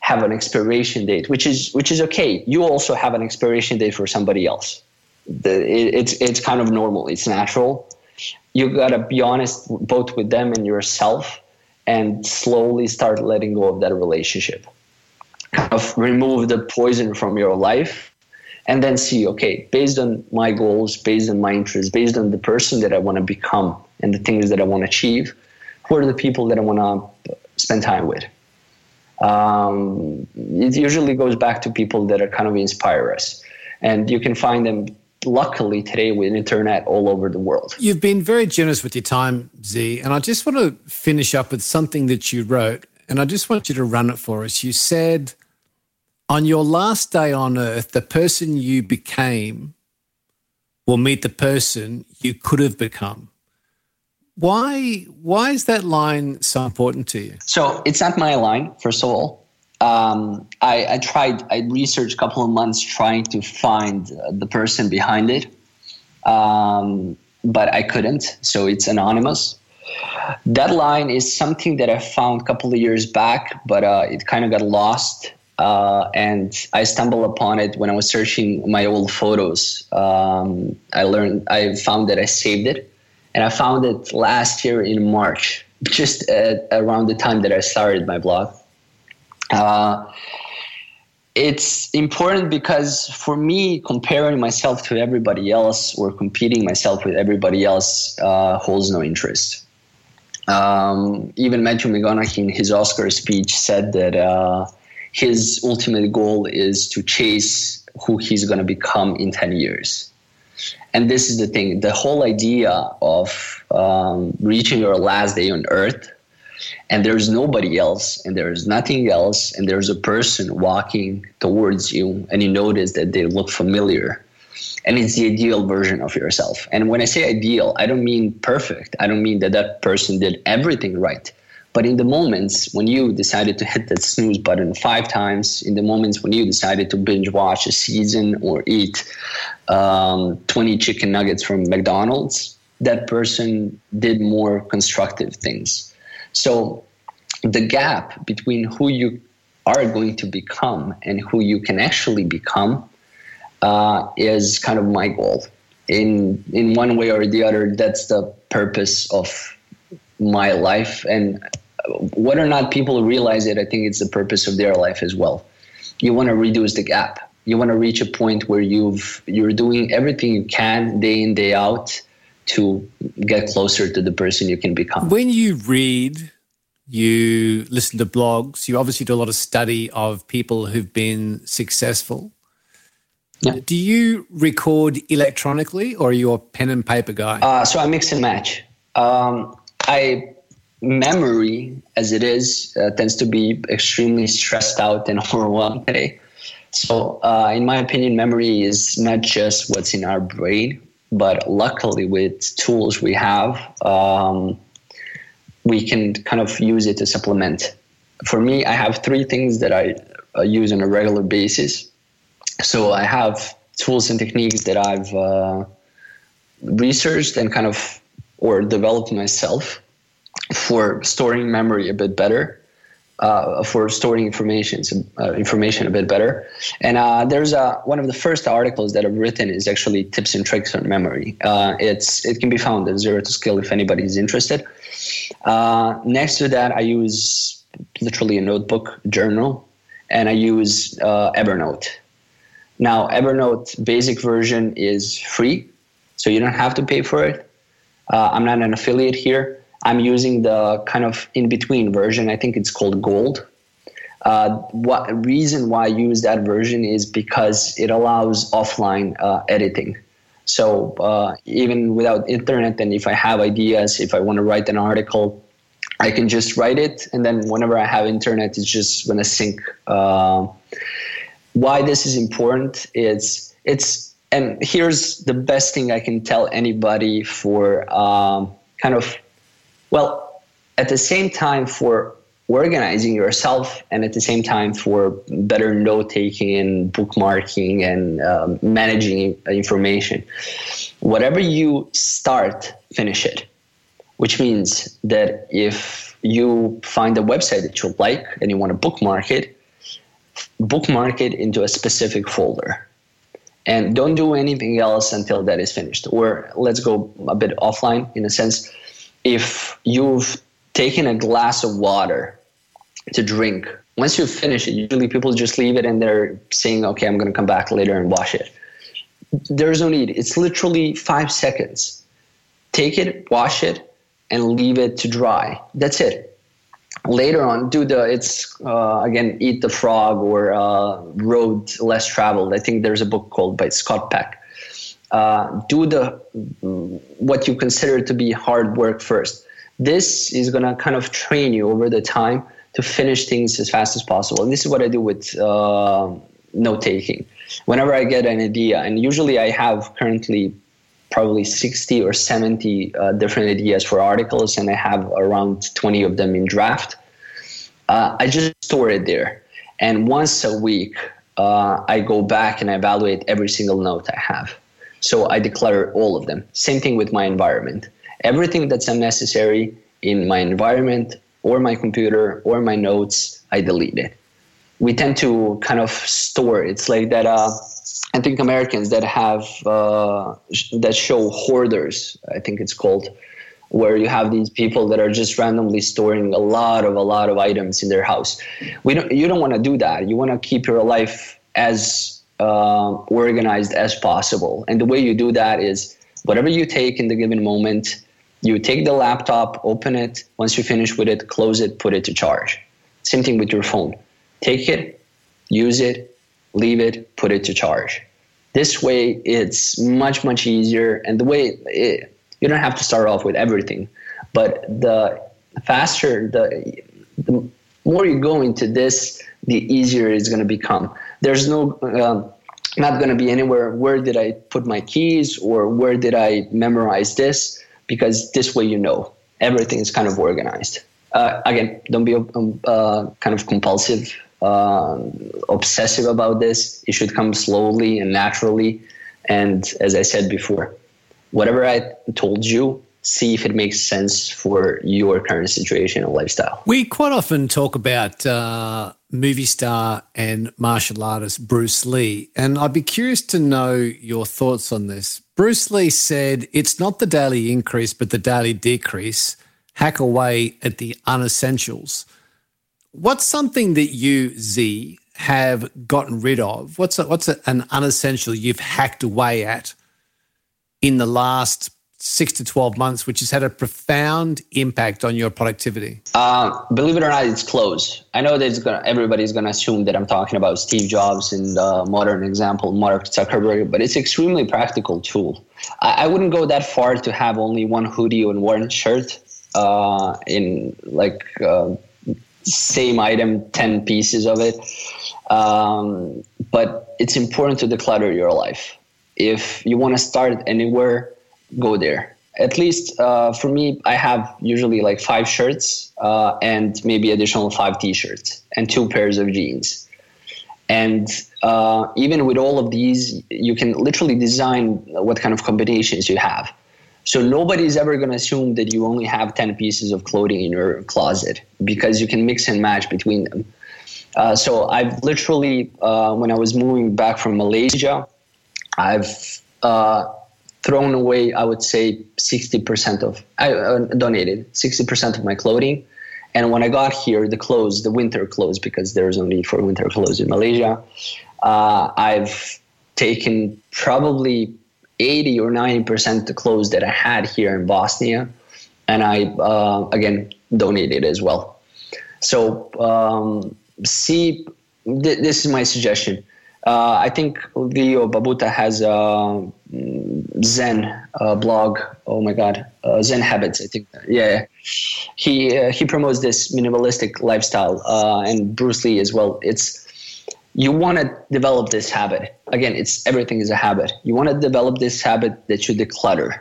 have an expiration date, which is which is okay. You also have an expiration date for somebody else. The, it, it's it's kind of normal. It's natural. You gotta be honest both with them and yourself, and slowly start letting go of that relationship. Kind of remove the poison from your life, and then see okay, based on my goals, based on my interests, based on the person that I want to become and the things that I want to achieve, who are the people that I want to spend time with. Um, it usually goes back to people that are kind of inspire us, and you can find them. Luckily, today with internet all over the world. You've been very generous with your time, Z, and I just want to finish up with something that you wrote, and I just want you to run it for us. You said, "On your last day on earth, the person you became will meet the person you could have become." Why why is that line so important to you? So it's not my line, first of all. Um, I, I, tried. I researched a couple of months trying to find the person behind it, um, but I couldn't. So it's anonymous. That line is something that I found a couple of years back, but uh, it kind of got lost. Uh, and I stumbled upon it when I was searching my old photos. Um, I learned, I found that I saved it and I found it last year in March, just at, around the time that I started my blog. Uh, it's important because for me, comparing myself to everybody else or competing myself with everybody else uh, holds no interest. Um, even Matthew McConaughey in his Oscar speech said that uh, his ultimate goal is to chase who he's going to become in 10 years. And this is the thing the whole idea of um, reaching your last day on earth and there's nobody else and there's nothing else and there's a person walking towards you and you notice that they look familiar. And it's the ideal version of yourself. And when i say ideal i don't mean perfect. I don't mean that that person did everything right but in the moments when you decided to hit that snooze button five times, in the moments when you decided to binge watch a season or eat um, 20 chicken nuggets from McDonald's, that person did more constructive things. So the gap between who you are going to become and who you can actually become uh, is kind of my goal. In in one way or the other, that's the purpose of my life, and whether or not people realize it, I think it's the purpose of their life as well. You want to reduce the gap. You want to reach a point where you've you're doing everything you can day in day out to get closer to the person you can become. When you read, you listen to blogs, you obviously do a lot of study of people who've been successful. Do you record electronically or are you a pen and paper guy? Uh, so I mix and match. Um, I memory, as it is, uh, tends to be extremely stressed out and overwhelmed today. So, uh, in my opinion, memory is not just what's in our brain, but luckily, with tools we have, um, we can kind of use it to supplement. For me, I have three things that I uh, use on a regular basis. So I have tools and techniques that I've uh, researched and kind of or developed myself for storing memory a bit better, uh, for storing information uh, information a bit better. And uh, there's a, one of the first articles that I've written is actually tips and tricks on memory. Uh, it's it can be found at Zero to Skill if anybody is interested. Uh, next to that, I use literally a notebook journal, and I use uh, Evernote. Now, Evernote basic version is free, so you don't have to pay for it. I'm not an affiliate here. I'm using the kind of in between version. I think it's called Gold. Uh, what reason why I use that version is because it allows offline uh, editing. So uh, even without internet, and if I have ideas, if I want to write an article, I can just write it, and then whenever I have internet, it's just to sync. Uh, why this is important is it's and here's the best thing I can tell anybody for um, kind of well at the same time for organizing yourself and at the same time for better note taking and bookmarking and um, managing information whatever you start finish it. Which means that if you find a website that you like and you want to bookmark it bookmark it into a specific folder. And don't do anything else until that is finished. Or let's go a bit offline in a sense if you've taken a glass of water to drink once you finish it usually people just leave it and they're saying okay i'm going to come back later and wash it. There's no need. It's literally five seconds. Take it wash it and leave it to dry. That's it. Later on do the it's uh, again eat the frog or uh, road less traveled. I think there's a book called by scott peck uh, do the what you consider to be hard work first this is going to kind of train you over the time to finish things as fast as possible and this is what i do with uh, note taking whenever i get an idea and usually i have currently probably 60 or 70 uh, different ideas for articles, and I have around 20 of them in draft. Uh, I just store it there. And once a week, uh, I go back and I evaluate every single note I have. So I declare all of them. Same thing with my environment. Everything that's unnecessary in my environment or my computer or my notes, I delete it. We tend to kind of store. It's like that uh, I think Americans that have uh, that show hoarders, I think it's called, where you have these people that are just randomly storing a lot of a lot of items in their house. We don't. You don't want to do that. You want to keep your life as uh, organized as possible. And the way you do that is whatever you take in the given moment, you take the laptop, open it. Once you finish with it, close it, put it to charge. Same thing with your phone. Take it, use it, leave it, put it to charge. This way, it's much, much easier. And the way it, you don't have to start off with everything, but the faster, the, the more you go into this, the easier it's going to become. There's no, um, not going to be anywhere, where did I put my keys or where did I memorize this? Because this way you know everything is kind of organized. Uh, again, don't be um, uh, kind of compulsive uh, obsessive about this. It should come slowly and naturally. And as I said before, whatever I told you, see if it makes sense for your current situation and lifestyle. We quite often talk about uh, movie star and martial artist Bruce Lee, and I'd be curious to know your thoughts on this. Bruce Lee said, It's not the daily increase, but the daily decrease. Hack away at the unessentials. What's something that you, Z, have gotten rid of? What's a, what's a, an unessential you've hacked away at in the last six to 12 months, which has had a profound impact on your productivity? Uh, believe it or not, it's close. I know that gonna, everybody's going to assume that I'm talking about Steve Jobs and uh, modern example, Mark Zuckerberg, but it's extremely practical tool. I, I, wouldn't go that far to have only one hoodie and one shirt uh, in like uh, same item, 10 pieces of it. Um, but it's important to declutter your life. If you want to start anywhere, go there. At least uh, for me, I have usually like five shirts uh, and maybe additional five t-shirts and two pairs of jeans. And uh, even with all of these, you can literally design what kind of combinations you have. So nobody's ever going to assume that you only have 10 pieces of clothing in your closet because you can mix and match between them. Uh, so I've literally, uh, when I was moving back from Malaysia, I've uh, thrown away, I would say, 60% of, I uh, donated 60% of my clothing. And when I got here, the clothes, the winter clothes, because there's only for winter clothes in Malaysia, uh, I've taken probably 80 or 90% of the clothes that I had here in Bosnia. And I, uh, again, donated as well. So, um, see, th- this is my suggestion. Uh, I think Leo Babauta has a Zen uh, blog. Oh my God, uh, Zen Habits. I think. Yeah, he uh, he promotes this minimalistic lifestyle, uh, and Bruce Lee as well. It's you want to develop this habit. Again, it's everything is a habit. You want to develop this habit that you declutter.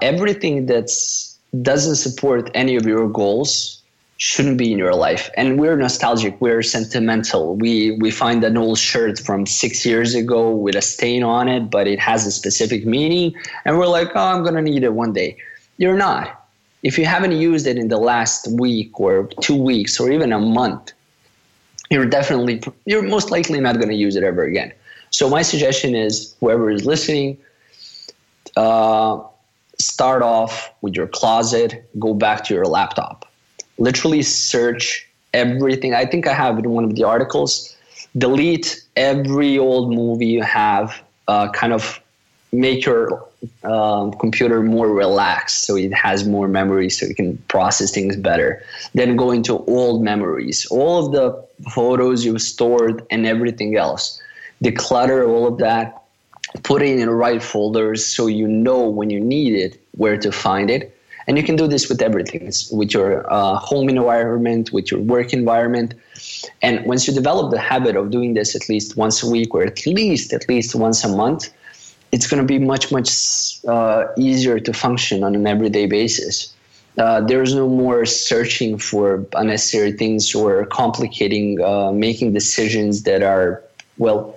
Everything that's doesn't support any of your goals shouldn't be in your life. And we're nostalgic, we're sentimental. We we find an old shirt from six years ago with a stain on it, but it has a specific meaning, and we're like, oh, I'm gonna need it one day. You're not. If you haven't used it in the last week or two weeks or even a month, you're definitely you're most likely not to use it ever again. So my suggestion is whoever is listening, uh, start off with your closet, go back to your laptop literally search everything. I think I have in one of the articles. Delete every old movie you have. Uh, kind of make your uh, computer more relaxed so it has more memory so you can process things better then go into old memories all of the photos you've stored and everything else declutter all of that put it in the right folders so you know when you need it where to find it and you can do this with everything, it's with your uh, home environment, with your work environment. And once you develop the habit of doing this at least once a week or at least at least once a month, it's going to be much much uh, easier to function on an everyday basis. Uh, there's no more searching for unnecessary things or complicating uh, making decisions that are well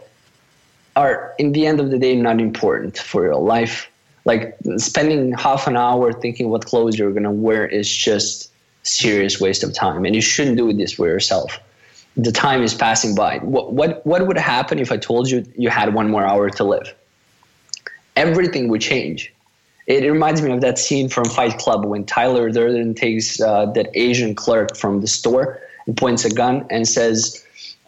are in the end of the day not important for your life like spending half an hour thinking what clothes you're going to wear is just serious waste of time and you shouldn't do this for yourself. The time is passing by. What, what what would happen if i told you you had one more hour to live? Everything would change. It reminds me of that scene from fight club when tyler durden takes uh, that asian clerk from the store and points a gun and says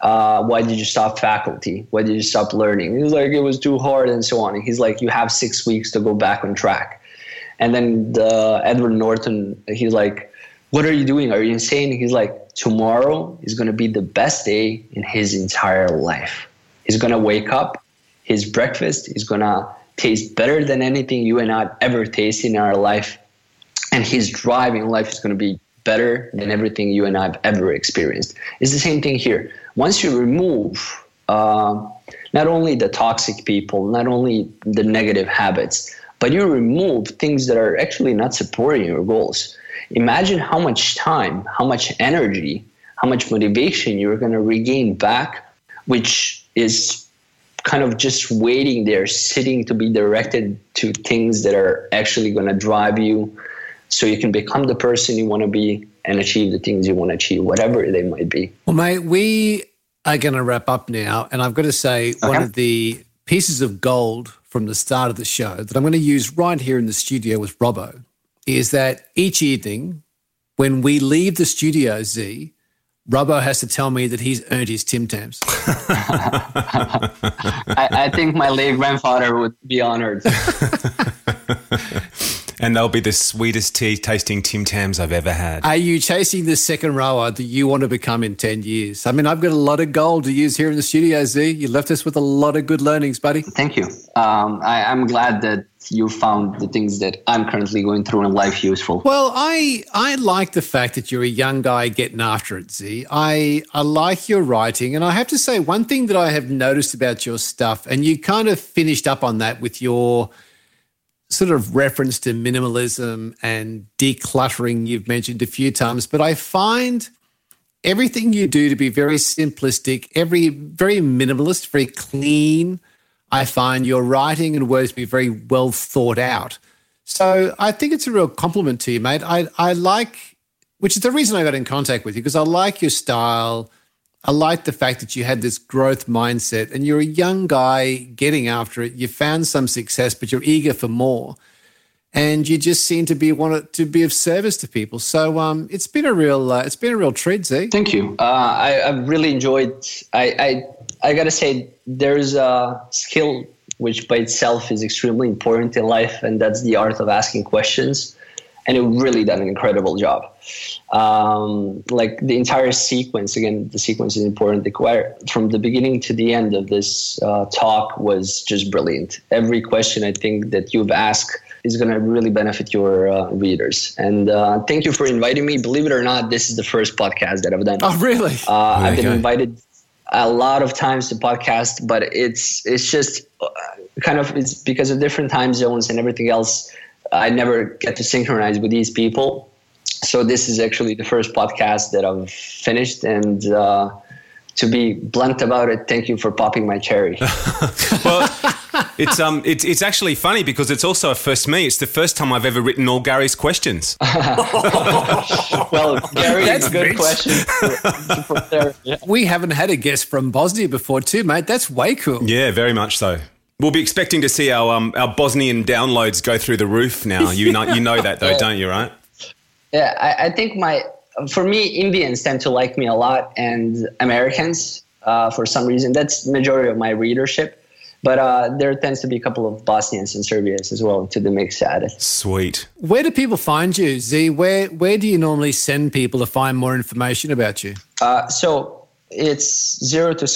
uh, why did you stop faculty? Why did you stop learning? He was like, it was too hard and so on. And he's like, you have six weeks to go back on track. And then the Edward Norton, he's like, what are you doing? Are you insane? He's like, tomorrow is going to be the best day in his entire life. He's going to wake up, his breakfast is going to taste better than anything you and I ever tasted in our life. And his driving life is going to be better than everything you and I have ever experienced. It's the same thing here once you remove uh, not only the toxic people, not only the negative habits, but you remove things that are actually not supporting your goals. Imagine how much time, how much energy, how much motivation you're going to regain back, which is kind of just waiting there, sitting to be directed to things that are actually going to drive you so you can become the person you want to be and achieve the things you want to achieve, whatever they might be. Well, mate, we are going to wrap up now. And I've got to say, okay. one of the pieces of gold from the start of the show that I'm going to use right here in the studio with Robbo is that each evening when we leave the studio, Z, Robbo has to tell me that he's earned his Tim Tams. I, I, think my late grandfather would be honored. and they'll be the sweetest tea tasting Tim Tams I've ever had. Are you chasing the second rower that you want to become in 10 years? I mean, I've got a lot of gold to use here in the studio, Z. You left us with a lot of good learnings, buddy. Thank you. Um, I, I'm glad that you found the things that I'm currently going through in life useful. Well, I I like the fact that you're a young guy getting after it, Z. I I like your writing, and I have to say one thing that I have noticed about your stuff, and you kind of finished up on that with your sort of reference to minimalism and decluttering you've mentioned a few times, but I find everything you do to be very simplistic, every very minimalist, very clean. I find your writing and words to be very well thought out. So I think it's a real compliment to you, mate. I, I like, which is the reason I got in contact with you, because I like your style. I like the fact that you had this growth mindset and you're a young guy getting after it. You found some success, but you're eager for more. And you just seem to be want to be of service to people. So um, it's been a real uh, it's been a real treat, Z. Thank you. Uh, I, I really enjoyed. I, I I gotta say, there's a skill which by itself is extremely important in life, and that's the art of asking questions. And it really done an incredible job. Um, like the entire sequence, again, the sequence is important. The choir, from the beginning to the end of this uh, talk was just brilliant. Every question I think that you've asked is going to really benefit your uh, readers. And uh, thank you for inviting me. Believe it or not, this is the first podcast that I've done. Oh, really? Uh, I've been invited a lot of times to podcast, but it's it's just uh, kind of it's because of different time zones and everything else. I never get to synchronize with these people. So this is actually the first podcast that I've finished, and uh, to be blunt about it, thank you for popping my cherry. well, it's um, it's it's actually funny because it's also a first me. It's the first time I've ever written all Gary's questions. well, Gary, that's a good rich. question. For, for. Yeah. We haven't had a guest from Bosnia before, too, mate. That's way cool. Yeah, very much so. We'll be expecting to see our um, our Bosnian downloads go through the roof now. You know, you know that though, don't you? Right? Yeah, I, I think my for me, Indians tend to like me a lot, and Americans uh, for some reason. That's majority of my readership. But uh, there tends to be a couple of Bosnians and Serbians as well to the mix added. Sweet. Where do people find you, Z? Where where do you normally send people to find more information about you? Uh, so it's zero to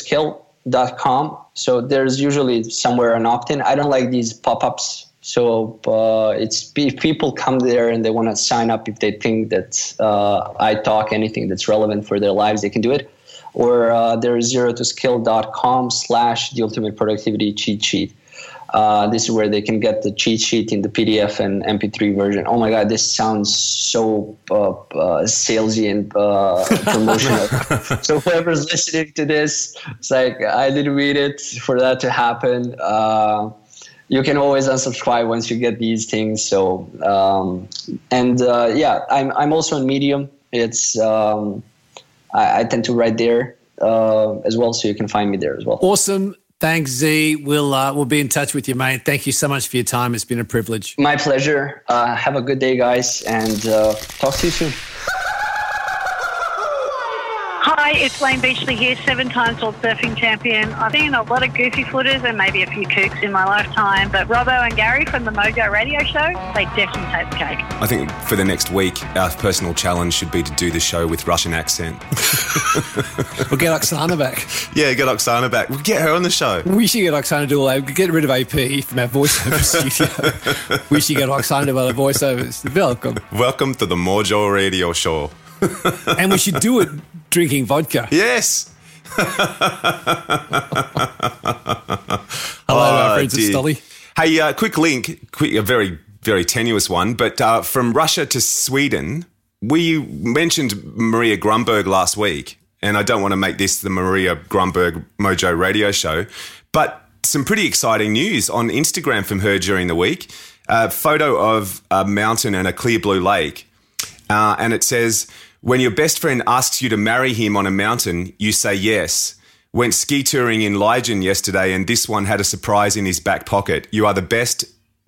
skill.com. So there's usually somewhere an opt-in. I don't like these pop-ups. So uh, it's if people come there and they want to sign up if they think that uh, I talk anything that's relevant for their lives, they can do it. Or uh, there's zero to skill.com slash the ultimate productivity cheat sheet. Uh, this is where they can get the cheat sheet in the PDF and MP3 version. Oh my God, this sounds so uh, uh, salesy and uh, promotional. so whoever's listening to this, it's like I didn't read it for that to happen. Uh, you can always unsubscribe once you get these things. So um, and uh, yeah, I'm I'm also on Medium. It's um, I, I tend to write there uh, as well, so you can find me there as well. Awesome. Thanks, Z. We'll uh, we'll be in touch with you, mate. Thank you so much for your time. It's been a privilege. My pleasure. Uh, have a good day, guys, and uh, talk to you soon. Hi, it's Layne Beachley here, seven times world surfing champion. I've seen a lot of goofy footers and maybe a few kooks in my lifetime, but Robbo and Gary from the Mojo Radio Show, they definitely take the cake. I think for the next week, our personal challenge should be to do the show with Russian accent. We'll get Oksana back. yeah, get Oksana back. We'll get her on the show. We should get Oksana to do all that. Get rid of AP from our voiceover studio. We should get Oksana to do all the voiceovers. Welcome. Welcome to the Mojo Radio Show. And we should do it drinking vodka. Yes. Hello, Oh, our friends at dear. Stoli. Hey, uh, quick link, quick, a very, very tenuous one, but uh, from Russia to Sweden, we mentioned Maria Grunberg last week, and I don't want to make this the Maria Grunberg Mojo radio show, but some pretty exciting news on Instagram from her during the week. A photo of a mountain and a clear blue lake, uh, and it says, When your best friend asks you to marry him on a mountain, you say yes. Went ski touring in Lyngen yesterday, and this one had a surprise in his back pocket. You are the best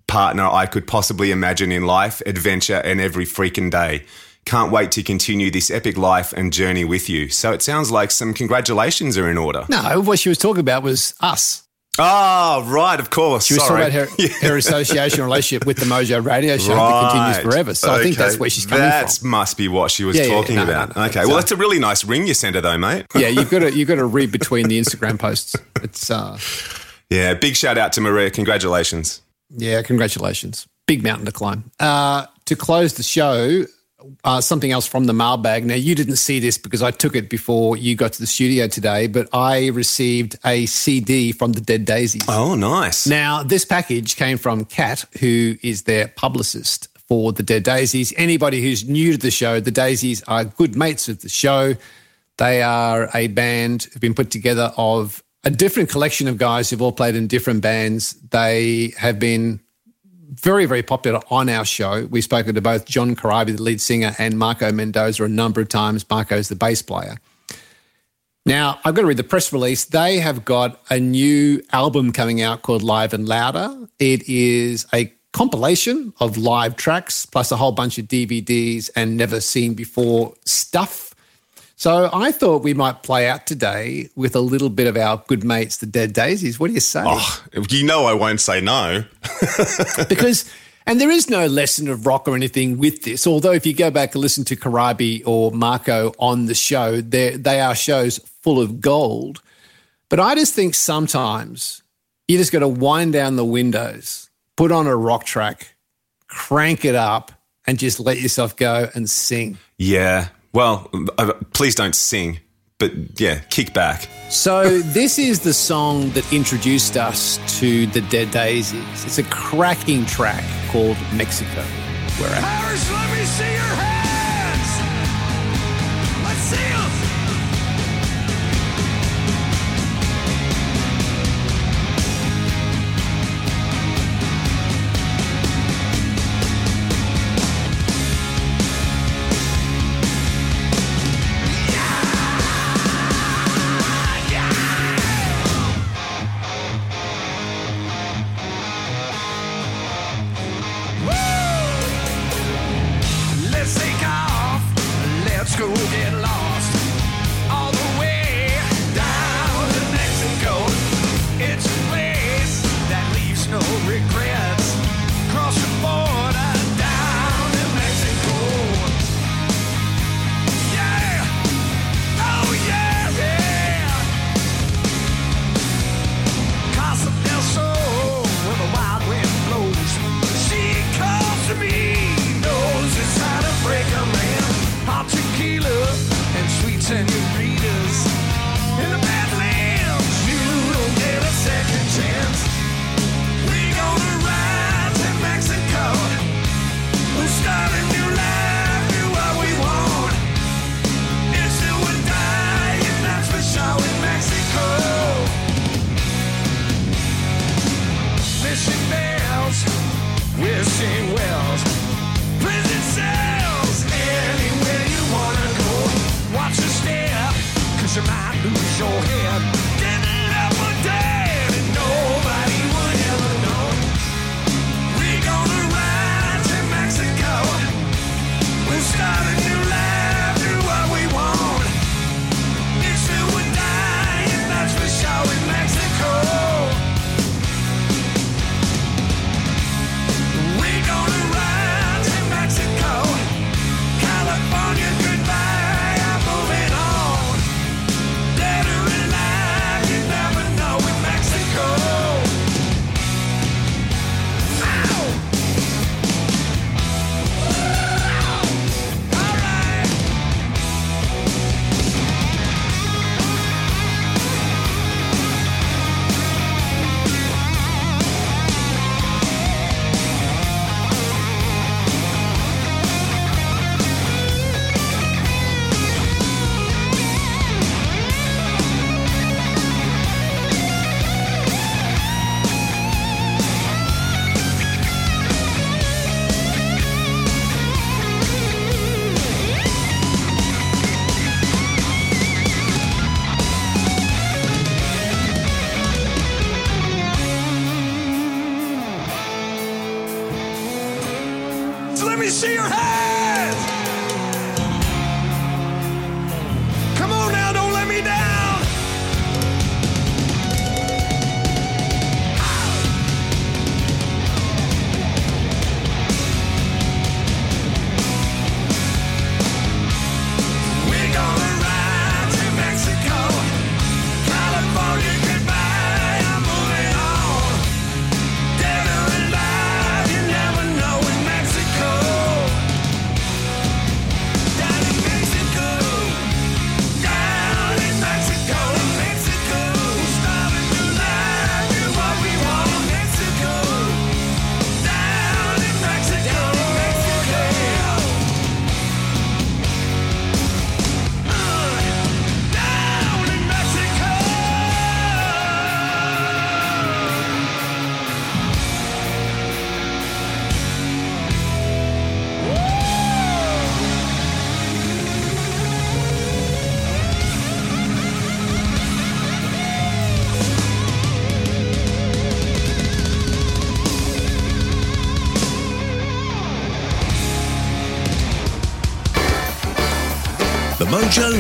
partner I could possibly imagine in life, adventure, and every freaking day. Can't wait to continue this epic life and journey with you. So it sounds like some congratulations are in order. No, what she was talking about was us. Oh, right, of course. She was Sorry. talking about her, her association relationship with the Mojo Radio Show that continues forever. So I think that's where she's coming That from. That must be what she was Yeah, yeah, talking no, no, about. no. okay, well, that's a really nice ring you sent her, though, mate. Yeah, you've got to you've got to read between the Instagram posts. It's uh, Yeah, big shout out to Maria. Congratulations. yeah, congratulations, big mountain to climb. Uh, to close the show, uh, something else from the mailbag. Now you didn't see this because I took it before you got to the studio today, but I received a CD from the Dead Daisies. Oh, nice. Now, this package came from Kat, who is their publicist for the Dead Daisies. Anybody who's new to the show, the Daisies are good mates of the show. They are a band who've been put together of a different collection of guys who've all played in different bands. They have been very, very popular on our show. We've spoken to both John Corabi, the lead singer, and Marco Mendoza a number of times. Marco's the bass player. Now, I've got to read the press release. They have got a new album coming out called Live and Louder. It is a compilation of live tracks plus a whole bunch of DVDs and never seen before stuff. So I thought we might play out today with a little bit of our good mates, the Dead Daisies. What do you say? Oh, you know I won't say no. because and there is no lesson of rock or anything with this. Although if you go back and listen to Corabi or Marco on the show, they they are shows full of gold. But I just think sometimes you just got to wind down the windows, put on a rock track, crank it up, and just let yourself go and sing. Yeah. Well, uh, please don't sing, but yeah, kick back. So this is the song that introduced us to the Dead Daisies. It's a cracking track called Mexico. We're